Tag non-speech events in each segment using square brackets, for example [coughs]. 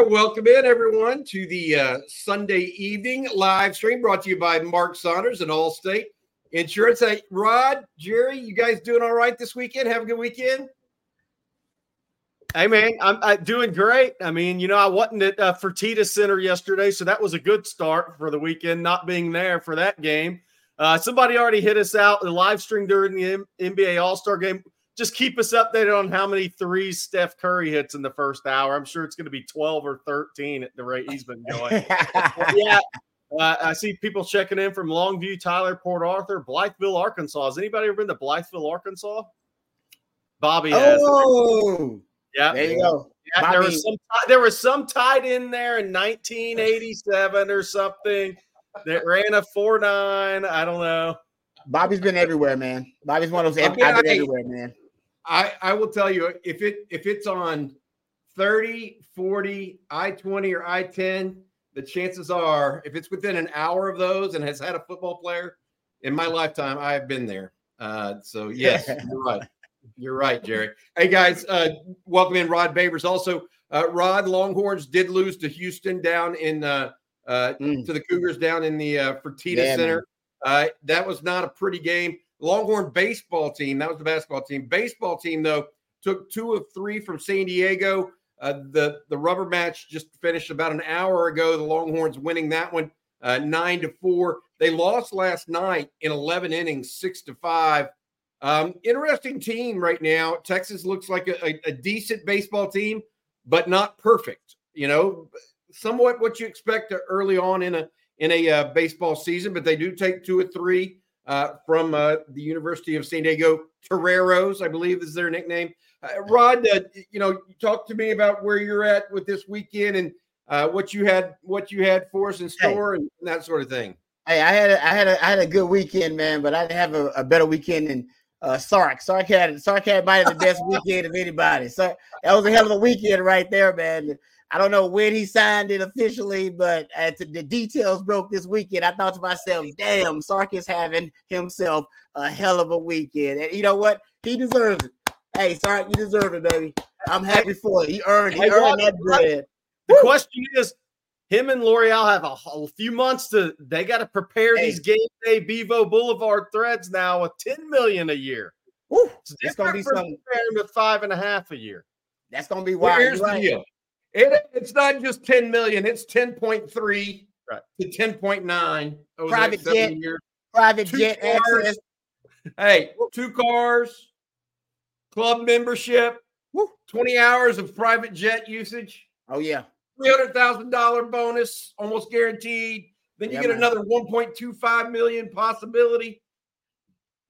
Right, welcome in everyone to the uh, Sunday evening live stream brought to you by Mark Saunders and Allstate Insurance. Hey, Rod, Jerry, you guys doing all right this weekend? Have a good weekend. Hey man, I'm, I'm doing great. I mean, you know, I wasn't at uh, Fertitta Center yesterday, so that was a good start for the weekend. Not being there for that game. Uh, somebody already hit us out the live stream during the M- NBA All Star game. Just keep us updated on how many threes Steph Curry hits in the first hour. I'm sure it's going to be 12 or 13 at the rate he's been going. [laughs] yeah. Uh, I see people checking in from Longview, Tyler, Port Arthur, Blytheville, Arkansas. Has anybody ever been to Blytheville, Arkansas? Bobby has. Oh, Yeah, there you go. Yeah, there was some there was some tied in there in 1987 or something that ran a four nine. I don't know. Bobby's been everywhere, man. Bobby's one of those. I've been I- everywhere, man. I, I will tell you if it if it's on 30, 40, I-20 or I-10, the chances are if it's within an hour of those and has had a football player in my lifetime, I have been there. Uh, so yes, [laughs] you're right. You're right, Jerry. Hey guys, uh, welcome in Rod Babers. Also, uh, Rod Longhorns did lose to Houston down in uh, uh, Mm. to the Cougars down in the uh, Fertitta Yeah, Center. Uh, that was not a pretty game. Longhorn baseball team, that was the basketball team. Baseball team, though, took two of three from San Diego. Uh, the the rubber match just finished about an hour ago. The Longhorns winning that one uh, nine to four. They lost last night in eleven innings, six to five. Um, interesting team right now. Texas looks like a, a, a decent baseball team, but not perfect. You know, somewhat what you expect early on in a in a uh, baseball season, but they do take two or three uh, from uh, the University of San Diego Toreros, I believe is their nickname. Uh, Rod, uh, you know, talk to me about where you're at with this weekend and uh, what you had what you had for us in store and that sort of thing. Hey, I had a, I had a, I had a good weekend, man, but I didn't have a, a better weekend than uh, Sark. Sark had Sark had might have the best weekend of anybody. So that was a hell of a weekend right there, man. I don't know when he signed it officially, but as the details broke this weekend, I thought to myself, "Damn, Sark is having himself a hell of a weekend." And you know what? He deserves it. Hey, Sark, you deserve it, baby. I'm happy for it. He earned, he earned that bread. The question is, him and Loreal have a, a few months to. They got to prepare Hey. these game day Bevo Boulevard threads now with 10 million a year. Woo, It's that's gonna be something. with five and a half a year. That's gonna be wild. here's You're the deal. It, it's not just 10 million, it's 10.3 Right. to 10.9 over Private the next seven jet. years. Private Two jet cars. access. Hey, two cars, club membership, 20 hours of private jet usage, Oh yeah. $300,000 bonus, almost guaranteed. Then you Yeah, get man. another 1.25 million possibility.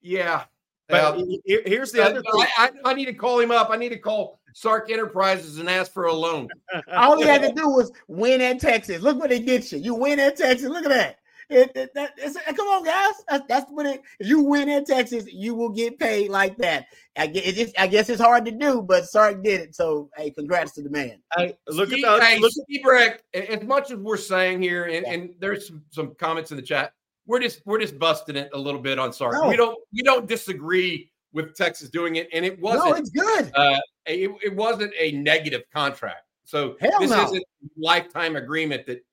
Yeah. But Uh, he- he- here's the other thing. I, I need to call him up. I need to call Sark Enterprises and ask for a loan. [laughs] All he had to [laughs] do was win at Texas. Look what it gets you. You win at Texas. Look at that. It, it- that- it's- come on, guys. That's, that's what it. If you win at Texas, you will get paid like that. I guess, it just, I guess it's hard to do, but Sark did it. So, hey, congrats to the man. Hey, look Steve, at the hey, look, Steve Breck, as much as we're saying here, and, and there's some, some comments in the chat, we're just we're just busting it a little bit on Sark. No. We don't we don't disagree with Texas doing it, and it wasn't it's good. uh, it, it wasn't a negative contract. So Hell this no. isn't lifetime agreement that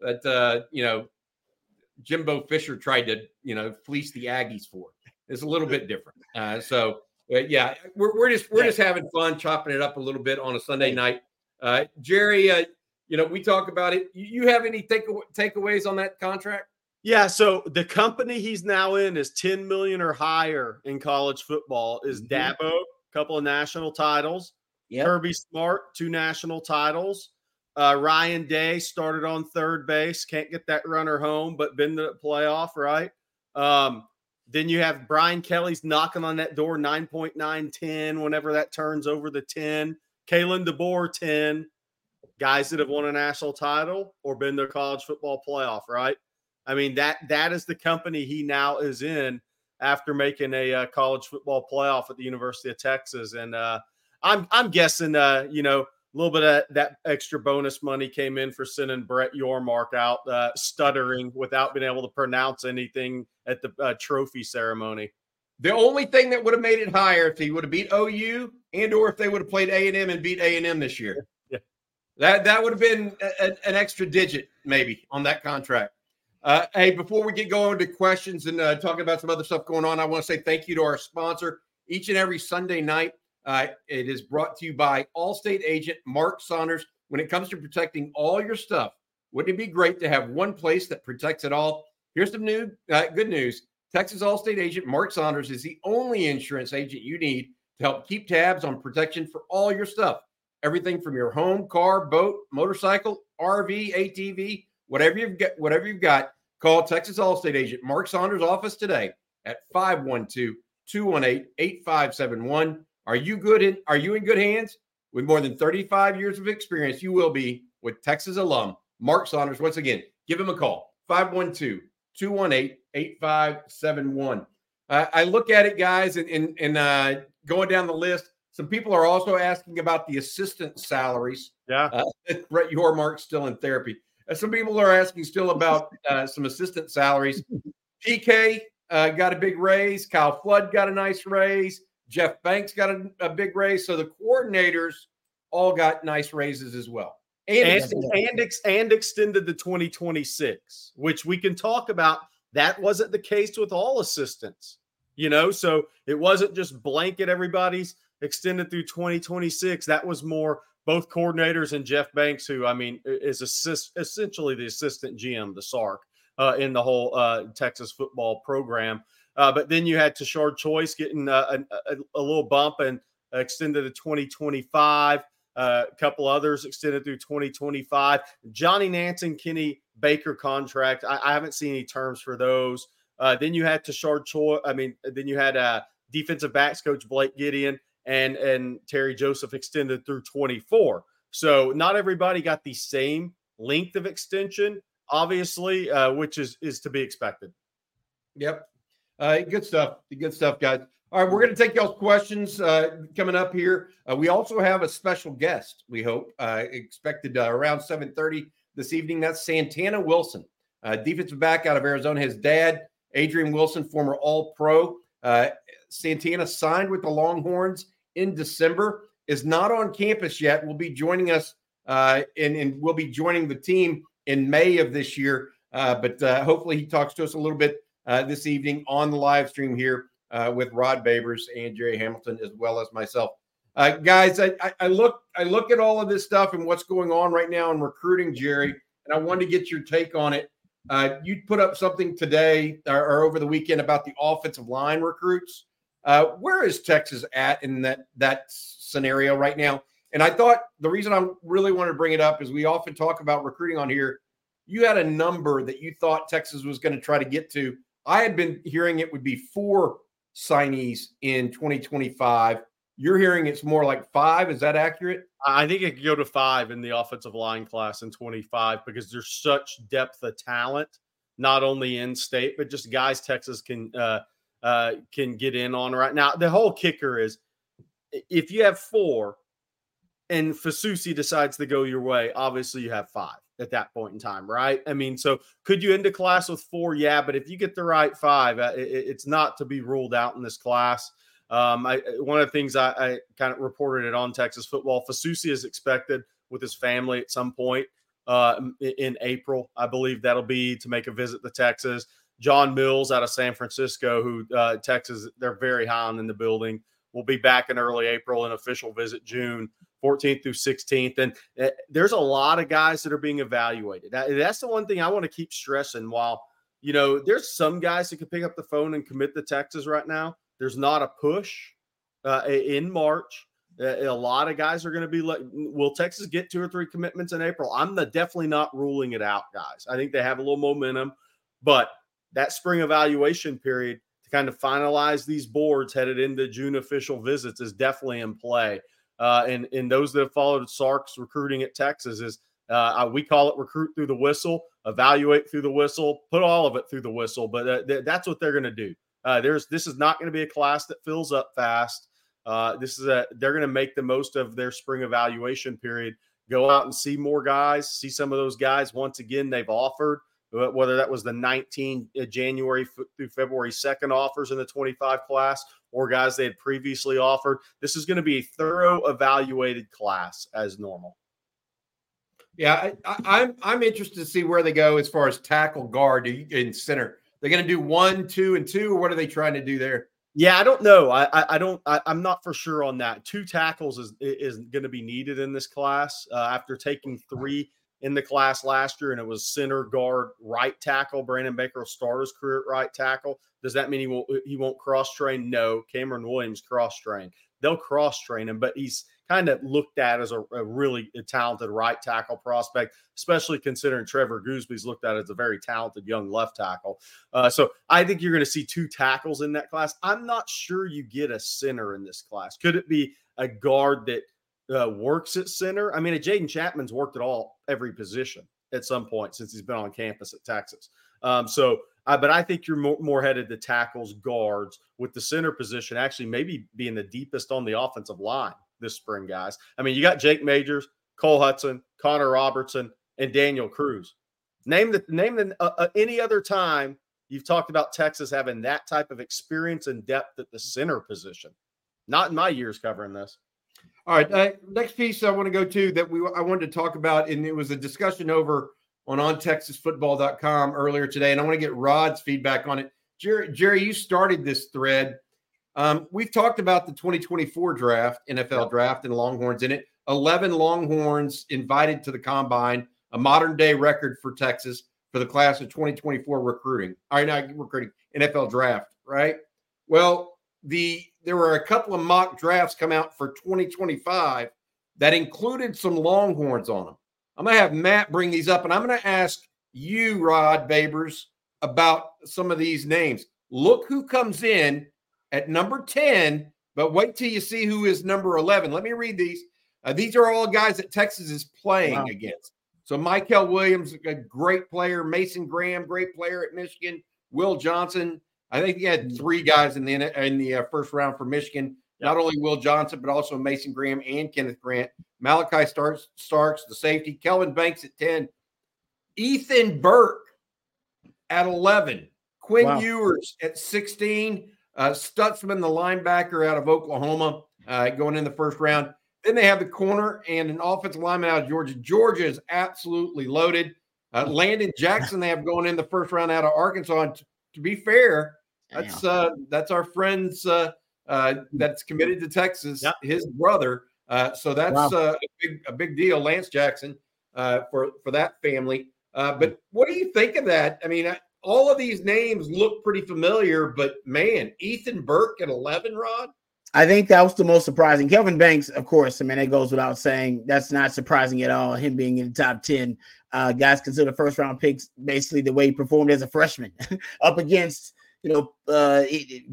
that uh, you know Jimbo Fisher tried to, you know, fleece the Aggies for. It's a little bit different. Uh, so uh, yeah, we're, we're just we're just having fun chopping it up a little bit on a Sunday night. Uh, Jerry, uh, you know, we talk about it. You, you have any take takeaways on that contract? Yeah, so the company he's now in is 10 million or higher in college football is Mm-hmm. Dabo, a couple of national titles. Yep. Kirby Smart, two national titles. Uh, Ryan Day started on third base, can't get that runner home, but been to the playoff, right? Um, then you have Brian Kelly's knocking on that door 9.910 whenever that turns over the 10. Kalen DeBoer 10. Guys that have won a national title or been to a college football playoff, right? I mean that that is the company he now is in after making a uh, college football playoff at the University of Texas, and uh, I'm I'm guessing uh, you know a little bit of that extra bonus money came in for sending Brett Yormark out uh, stuttering without being able to pronounce anything at the uh, trophy ceremony. The only thing that would have made it higher if he would have beat OU and or if they would have played A and M and beat A and M this year. Yeah. That that would have been a, a- an extra digit maybe on that contract. Uh, hey, before we get going to questions and uh, talking about some other stuff going on, I want to say thank you to our sponsor. Each and every Sunday night, uh, it is brought to you by Allstate agent Mark Saunders. When it comes to protecting all your stuff, wouldn't it be great to have one place that protects it all? Here's some new uh, good news. Texas Allstate agent Mark Saunders is the only insurance agent you need to help keep tabs on protection for all your stuff. Everything from your home, car, boat, motorcycle, RV, ATV, whatever you've got, whatever you've got, call Texas Allstate agent Mark Saunders' office today at 512-218-8571. Are you good in are you in good hands? With more than 35 years of experience, you will be with Texas alum Mark Saunders. Once again, give him a call 512 218 8571. Uh, I look at it, guys, and, and, and uh, going down the list, some people are also asking about the assistant salaries. Yeah. Uh, [laughs] Brett Yormark's still in therapy. Uh, some people are asking still about uh, some assistant salaries. PK uh, got a big raise. Kyle Flood got a nice raise. Jeff Banks got a, a big raise. So the coordinators all got nice raises as well. and and, ex- and extended to 2026, which we can talk about. That wasn't the case with all assistants, you know. So it wasn't just blanket everybody's extended through 2026. That was more both coordinators and Jeff Banks, who I mean is assist, essentially the assistant GM, the Sark, uh, in the whole uh, Texas football program. Uh, but then you had Tashard Choice getting uh, a, a, a little bump and extended to 2025. Uh, a couple others extended through 2025. Johnny Nansen and Kenny Baker contract. I, I haven't seen any terms for those. Uh, then you had Tashard Choice. I mean, then you had defensive backs coach Blake Gideon and and Terry Joseph extended through 24. So not everybody got the same length of extension, obviously, uh, which is is to be expected. Yep. Uh, good stuff. Good stuff, guys. All right, we're going to take y'all's questions uh, coming up here. Uh, we also have a special guest. We hope uh, expected uh, around 7:30 this evening. That's Santana Wilson, uh, defensive back out of Arizona. His dad, Adrian Wilson, former All-Pro. Uh, Santana signed with the Longhorns in December. Is not on campus yet. Will be joining us uh, and, and will be joining the team in May of this year. Uh, but uh, hopefully, he talks to us a little bit uh, this evening on the live stream here uh, with Rod Babers and Jerry Hamilton, as well as myself. Uh, guys, I, I, look I look at all of this stuff and what's going on right now in recruiting, Jerry, and I wanted to get your take on it. Uh, you put up something today or, or over the weekend about the offensive line recruits. Uh, where is Texas at in that that scenario right now? And I thought the reason I really wanted to bring it up is we often talk about recruiting on here. You had a number that you thought Texas was going to try to get to. I had been hearing it would be four signees in 2025. You're hearing it's more like five. Is that accurate? I think it could go to five in the offensive line class in 25 because there's such depth of talent, not only in state, but just guys Texas can uh, uh, can get in on right now. The whole kicker is if you have four and Fasusi decides to go your way, obviously you have five at that point in time, right? I mean, so could you end a class with four? Yeah, but if you get the right five, uh, it, it's not to be ruled out in this class. Um, I, one of the things I, I kind of reported it on Texas football. Fasusi is expected with his family at some point uh, in April. I believe that'll be to make a visit to Texas. John Mills out of San Francisco, who uh, Texas, they're very high on in the building. We'll be back in early April, an official visit June 14th through 16th. And uh, there's a lot of guys that are being evaluated. That, that's the one thing I want to keep stressing. While, you know, there's some guys that can pick up the phone and commit to Texas right now, there's not a push uh, in March. A lot of guys are going to be like, will Texas get two or three commitments in April? I'm the, definitely not ruling it out, guys. I think they have a little momentum, but that spring evaluation period to kind of finalize these boards headed into June official visits is definitely in play. Uh, and, and those that have followed Sark's recruiting at Texas is uh, we call it recruit through the whistle, evaluate through the whistle, put all of it through the whistle. But uh, th- that's what they're going to do. Uh, there's this is not going to be a class that fills up fast. Uh, this is a they're going to make the most of their spring evaluation period. Go out and see more guys. See some of those guys once again. They've offered whether that was the 19 uh, January through February 2nd offers in the 25 class or guys they had previously offered. This is going to be a thorough evaluated class as normal. Yeah, I, am I'm, I'm interested to see where they go as far as tackle, guard, and center. They're going to do one, two, and two. Or what are they trying to do there? Yeah, I don't know. I I, I don't. I, am not for sure on that. Two tackles is is going to be needed in this class uh, after taking three in the class last year, and it was center guard, right tackle. Brandon Baker will start his career at right tackle. Does that mean he won't he won't cross train? No. Cameron Williams cross train. They'll cross train him, but he's kind of looked at as a, a, really talented right tackle prospect, especially considering Trevor Goosby's looked at as a very talented young left tackle. Uh, so I think you're going to see two tackles in that class. I'm not sure you get a center in this class. Could it be a guard that uh, works at center. I mean, Jaydon Chatman's worked at all every position at some point since he's been on campus at Texas. Um, so, uh, but I think you're more, more, headed to tackles, guards, with the center position actually maybe being the deepest on the offensive line this spring, guys. I mean, you got Jake Majors, Cole Hutson, Connor Robertson, and Daniel Cruz. Name the name the uh, uh, any other time you've talked about Texas having that type of experience and depth at the center position. Not in my years covering this. All right. Uh, next piece I want to go to that we I wanted to talk about, and it was a discussion over on ontexasfootball.com earlier today, and I want to get Rod's feedback on it. Jerry, Jerry, you started this thread. Um, we've talked about the 2024 draft, NFL draft, and Longhorns in it. 11 Longhorns invited to the combine, a modern day record for Texas for the class of 2024 recruiting. All right, not recruiting, NFL draft, right? Well, the there were a couple of mock drafts come out for 2025 that included some Longhorns on them. I'm going to have Matt bring these up, and I'm going to ask you, Rod Babers, about some of these names. Look who comes in at number 10, but wait till you see who is number 11. Let me read these. Uh, these are all guys that Texas is playing wow. against. So Mykel Williams, a great player. Mason Graham, great player at Michigan. Will Johnson, I think he had mm. three guys in the in the uh, first round for Michigan. Not only Will Johnson, but also Mason Graham and Kenneth Grant. Malachi Starks, Starks, the safety. Kelvin Banks at 10. Ethan Burke at 11. Quinn wow. Ewers at 16. Uh, Stutsman, the linebacker out of Oklahoma, uh, going in the first round. Then they have the corner and an offensive lineman out of Georgia. Georgia is absolutely loaded. Uh, Landon Jackson, they have going in the first round out of Arkansas. And t- to be fair, that's uh, that's our friends uh, uh, that's committed to Texas. Yep. His brother. Uh, so that's wow. uh, a big a big deal. Lance Jackson uh, for for that family. Uh, but what do you think of that? I mean, all of these names look pretty familiar, but man, Ethan Burke at eleven, Rod. I think that was the most surprising. Kelvin Banks, of course, I mean, it goes without saying. That's not surprising at all. Him being in the top 10. Uh, guys consider first round picks basically the way he performed as a freshman [laughs] up against you know, uh,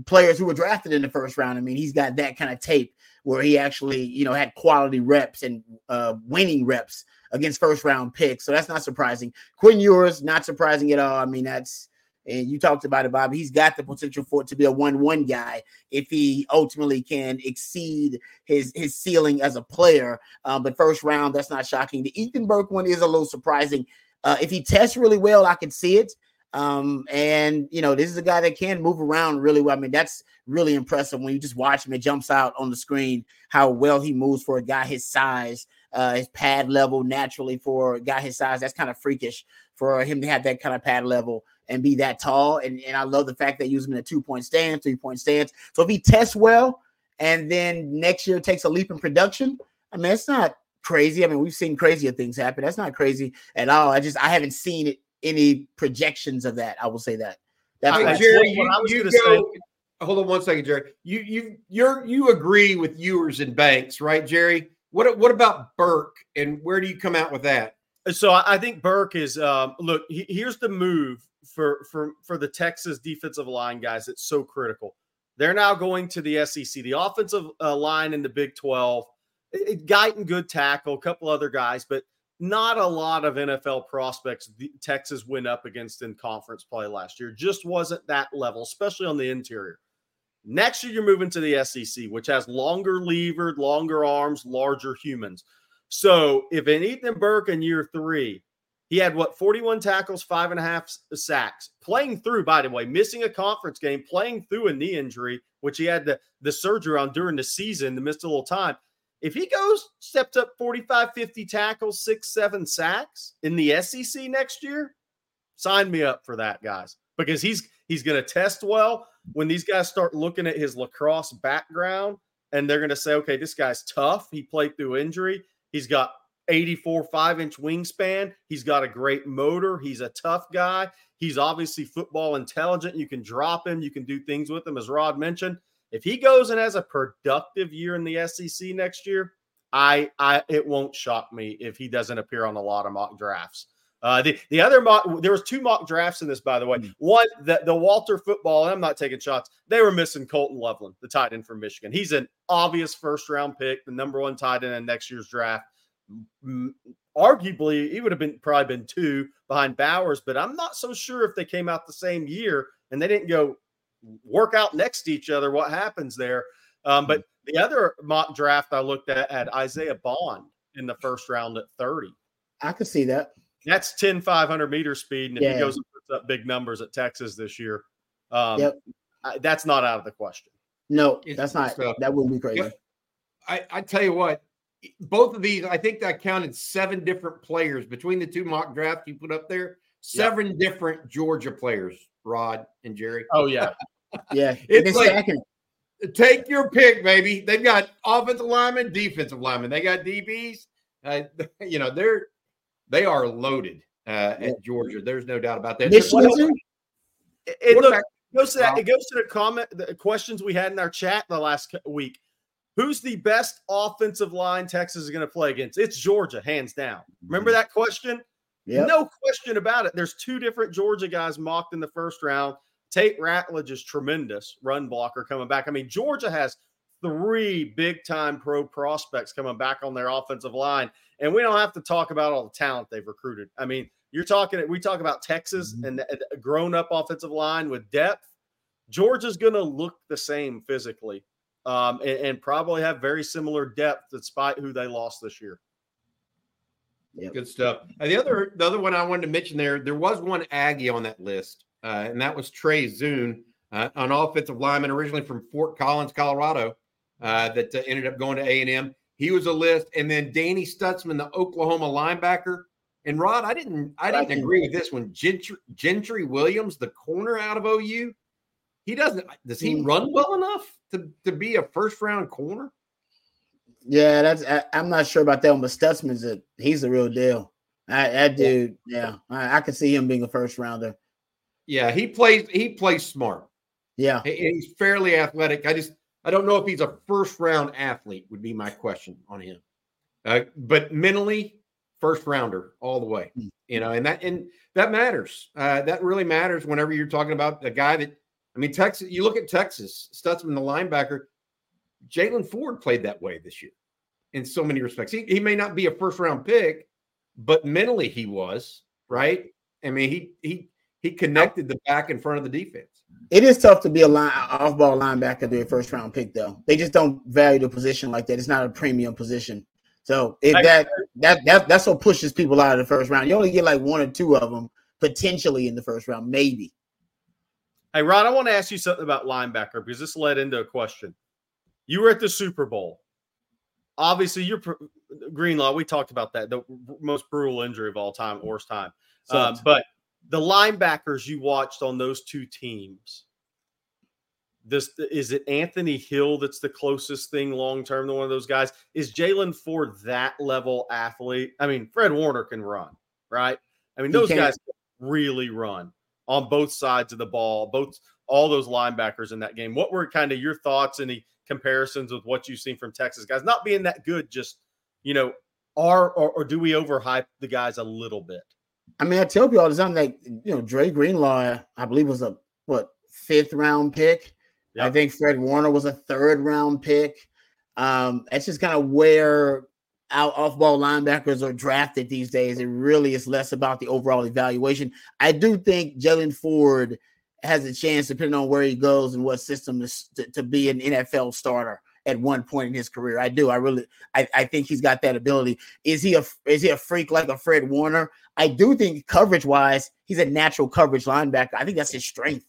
players who were drafted in the first round. I mean, he's got that kind of tape where he actually, you know, had quality reps and uh, winning reps against first round picks. So that's not surprising. Quinn Ewers, not surprising at all. I mean, that's and you talked about it, Bob. He's got the potential for it to be a one-one guy if he ultimately can exceed his his ceiling as a player. Um, but first round, that's not shocking. The Ethan Burke one is a little surprising. Uh, if he tests really well, I can see it. Um, and you know, this is a guy that can move around really well. I mean, that's really impressive when you just watch him. It jumps out on the screen how well he moves for a guy his size. uh, his pad level naturally for a guy his size. That's kind of freakish for him to have that kind of pad level and be that tall. And, and I love the fact that use him in a two point stance, three point stance. So if he tests well and then next year takes a leap in production, I mean, it's not crazy. I mean, we've seen crazier things happen. That's not crazy at all. I just I haven't seen it any projections of that. I will say that. That's Hey, why- Jerry, what you, I was you gonna say- Hold on one second, Jerry. You you you're you agree with Ewers and Banks, right, Jerry? What what about Burke and where do you come out with that? So I I think Burke is um, look. he- Here's the move for for for the Texas defensive line guys. It's so critical. They're now going to the SEC. The offensive uh, line in the Big Twelve. It, it Guyton, good tackle, a couple other guys, but not a lot of NFL prospects. Texas went up against in conference play last year. Just wasn't that level, especially on the interior. Next year, you're moving to the SEC, which has longer levered, longer arms, larger humans. So if in Ethan Burke in year three, he had what 41 tackles, five and a half sacks, playing through, by the way, missing a conference game, playing through a knee injury, which he had the, the surgery on during the season, to missed a little time. If he goes, steps up 45, 50 tackles, six, seven sacks in the SEC next year, sign me up for that, guys, because he's he's going to test well. When these guys start looking at his lacrosse background, and they're going to say, okay, this guy's tough. He played through injury. He's got 84 five inch wingspan. He's got a great motor. He's a tough guy. He's obviously football intelligent. You can drop him, you can do things with him, as Rod mentioned. If he goes and has a productive year in the SEC next year, I, I, it won't shock me if he doesn't appear on a lot of mock drafts. Uh, the the other mock, there was two mock drafts in this, by the way. One, the, the Walter football, and I'm not taking shots. They were missing Colston Loveland, the tight end from Michigan. He's an obvious first round pick, the number one tight end in next year's draft. Arguably, he would have been probably been two behind Bowers, but I'm not so sure if they came out the same year and they didn't go work out next to each other. What happens there? Um, but the other mock draft I looked at had Isaiah Bond in the first round at 30. I could see that. That's 10, 500 meter speed. And if Yeah. he goes and puts up big numbers at Texas this year, um, Yep. I- that's not out of the question. No, that's not. stuff. That wouldn't be crazy. Yeah. I, I tell you what, both of these, I think I counted seven different players between the two mock drafts you put up there. Seven different Georgia players, Rod and Jerry. Oh, yeah. [laughs] Yeah, [laughs] It's like- stacking. Take your pick, baby. They've got offensive linemen, defensive linemen. They got DBs. Uh, [laughs] you know, they're they are loaded uh, at Georgia. There's no doubt about that. Too? It, it look, it goes to that. It goes to the comment, the questions we had in our chat the last week. Who's the best offensive line Texas is going to play against? It's Georgia, hands down. Remember that question? Yep. No question about it. There's two different Georgia guys mocked in the first round. Tate Ratledge is tremendous run blocker coming back. I mean, Georgia has three big time pro prospects coming back on their offensive line, and we don't have to talk about all the talent they've recruited. I mean, you're talking. We talk about Texas and a grown up offensive line with depth. Georgia's going to look the same physically, um, and, and probably have very similar depth, despite who they lost this year. Good stuff. Uh, the other the other one I wanted to mention there, there was one Aggie on that list, uh, and that was Trey Zuhn, uh, an offensive lineman originally from Fort Collins, Colorado, uh, that uh, ended up going to A and M. He was a list, and then Danny Stutsman, the Oklahoma linebacker. And Rod, I didn't I didn't agree with this one. Gentry, Gentry Williams, the corner out of OU, he doesn't. Does he run well enough to to be a first round corner? Yeah, that's. I, I'm not sure about that one, but Stutsman's a he's the real deal. I, that dude, yeah, I, I can see him being a first rounder. Yeah, he plays. He plays smart. Yeah, He- He's fairly athletic. I just I don't know if he's a first round athlete. Would be my question on him. Uh, but mentally, first rounder all the way. You know, and that and that matters. Uh, that really matters whenever you're talking about a guy that. I mean, Texas. You look at Texas Stutsman, the linebacker. Jaylan Ford played that way this year, in so many respects. He, he may not be a first round pick, but mentally he was right. I mean, he he he connected the back in front of the defense. it is tough to be a line off ball linebacker to a first round pick, though. They just don't value the position like that. It's not a premium position. So if that that that that's what pushes people out of the first round. You only get like one or two of them potentially in the first round, maybe. Hey, Rod, I want to ask you something about linebacker because this led into a question. You were at the Super Bowl. Obviously, you're pr- Greenlaw, we talked about that. The most brutal injury of all time, worst time. Um, but the linebackers you watched on those two teams, this is it Anthony Hill that's the closest thing long term to one of those guys? Is Jaylan Ford that level athlete? I mean, Fred Warner can run, right? I mean, those guys really run on both sides of the ball, both all those linebackers in that game. What were kind of your thoughts and the comparisons with what you've seen from Texas guys? Not being that good, just you know, are or, or do we overhype the guys a little bit? I mean, I tell people all the time, like you know, Dre Greenlaw, I believe was a what fifth round pick. Yep. I think Fred Warner was a third round pick. Um, that's just kind of where our off ball linebackers are drafted these days. It really is less about the overall evaluation. I do think Jaylan Ford has a chance, depending on where he goes and what system, to, to be an NFL starter at one point in his career. I do. I really I, I think he's got that ability. Is he a is he a freak like a Fred Warner? I do think coverage wise, he's a natural coverage linebacker. I think that's his strength.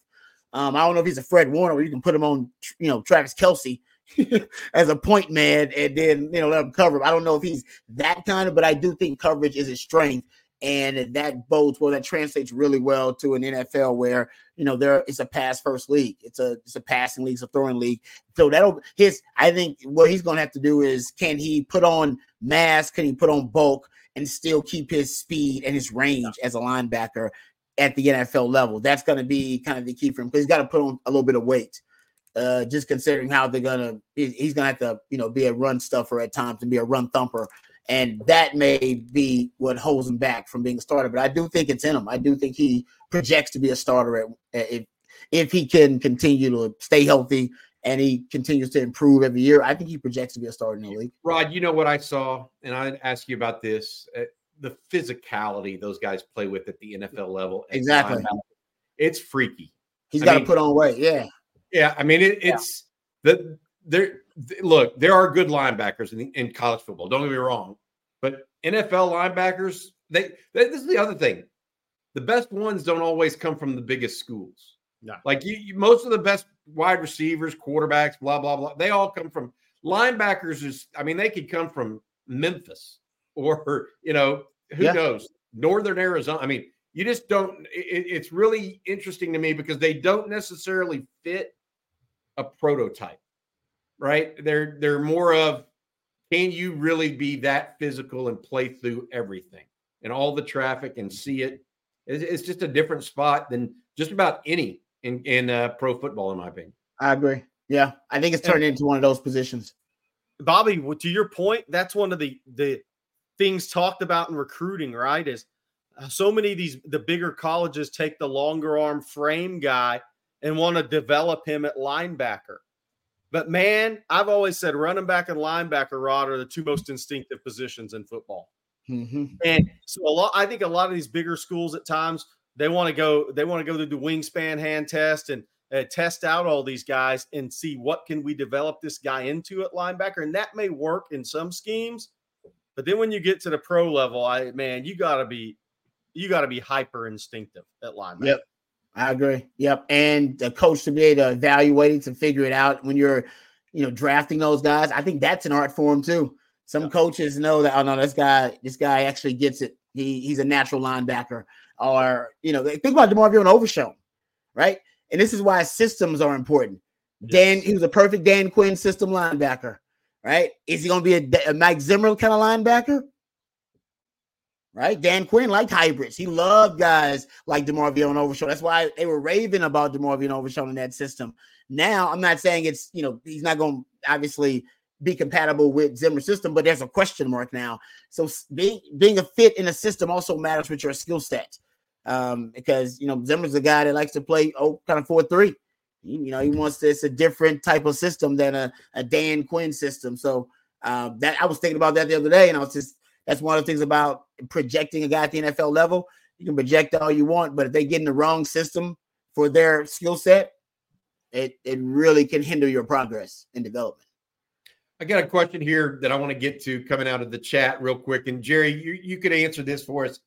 Um, I don't know if he's a Fred Warner where you can put him on, you know, Travis Kelce [laughs] as a point man and then you know let him cover. I don't know if he's that kind of, but I do think coverage is his strength and that bodes well. That translates really well to an NFL where you know there it's a pass first league. It's a it's a passing league, it's a throwing league. So that'll his. I think what he's going to have to do is can he put on mass? Can he put on bulk and still keep his speed and his range as a linebacker at the NFL level? That's going to be kind of the key for him because he's got to put on a little bit of weight. Uh, just considering how they're gonna, he's gonna have to, you know, be a run stuffer at times and be a run thumper and that may be what holds him back from being a starter. But I do think it's in him. I do think he projects to be a starter at, if if he can continue to stay healthy and he continues to improve every year. I think he projects to be a starter in the league. Rod, you know what I saw, and I ask you about this: uh, the physicality those guys play with at the NFL level. Exactly, it's freaky. He's got to put on weight. Yeah, yeah. I mean, it, it's yeah. the there. Look, there are good linebackers in, in college football. Don't get me wrong, but NFL linebackers, they, they, this is the other thing. The best ones don't always come from the biggest schools. No. Like you, you, most of the best wide receivers, quarterbacks, blah blah blah. They all come from linebackers. Is I mean, they could come from Memphis [laughs] or you know who yeah. knows Northern Arizona. I mean, you just don't. It, it's really interesting to me because they don't necessarily fit a prototype, right? They're they're more of can you really be that physical and play through everything and all the traffic and see it? It's, just a different spot than just about any in in uh, pro football, in my opinion. I agree. Yeah, I think it's turned into one of those positions. Bobby, to your point, that's one of the the things talked about in recruiting, right? Is uh, so many of these the bigger colleges take the longer arm frame guy and want to develop him at linebacker. But man, I've always said running back and linebacker, Rod, are the two most instinctive positions in football. Mm-hmm. And so a lot, I think a lot of these bigger schools at times they want to go, they want to go through the wingspan hand test and uh, test out all these guys and see what can we develop this guy into at linebacker, and that may work in some schemes. But then when you get to the pro level, I man, you got to be, you got to be hyper instinctive at linebacker. Yep. I agree. Yep. And the coach to be able to evaluate it to figure it out when you're, you know, drafting those guys. I think that's an art form too. Some coaches know that, oh no, this guy, this guy actually gets it. He he's a natural linebacker. Or, you know, think about DeMarvion and Overshown, right? And this is why systems are important. Dan, he was a perfect Dan Quinn system linebacker, right? Is he going to be a, a Mike Zimmer kind of linebacker? Right? Dan Quinn liked hybrids. He loved guys like DeMarvion and Overshown. That's why they were raving about DeMarvion and Overshown in that system. Now, I'm not saying it's, you know, he's not going to obviously be compatible with Zimmer's system, but there's a question mark now. So being being a fit in a system also matters with your skill set. Um, because you know, Zimmer's a guy that likes to play oh kind of four three. You know, he wants this a different type of system than a, a Dan Quinn system. So um, that I was thinking about that the other day, and I was just that's one of the things about projecting a guy at the NFL level. You can project all you want, but if they get in the wrong system for their skill set, it, it really can hinder your progress and development. I got a question here that I want to get to coming out of the chat real quick. And Jerry, you, you could answer this for us.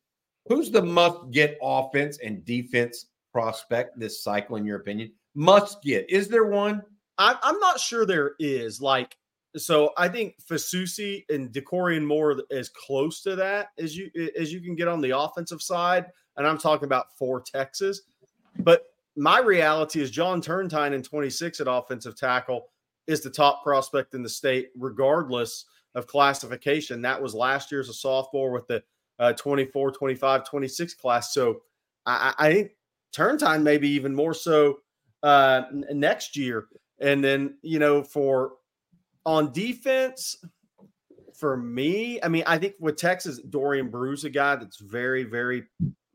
Who's the must get offense and defense prospect this cycle, in your opinion? Must get. Is there one? I, I'm not sure there is. Like, so I think Fasusi and Dakorien Moore as close to that as you as you can get on the offensive side, and I'm talking about for Texas. But my reality is John Turntine in 26 at offensive tackle is the top prospect in the state, regardless of classification. That was last year as a sophomore with the uh, 24, 25, 26 class. So I, I think Turntine maybe even more so uh, next year. And then, you know, for on defense, for me, I mean, I think with Texas, Dorian Brew's a guy that's very, very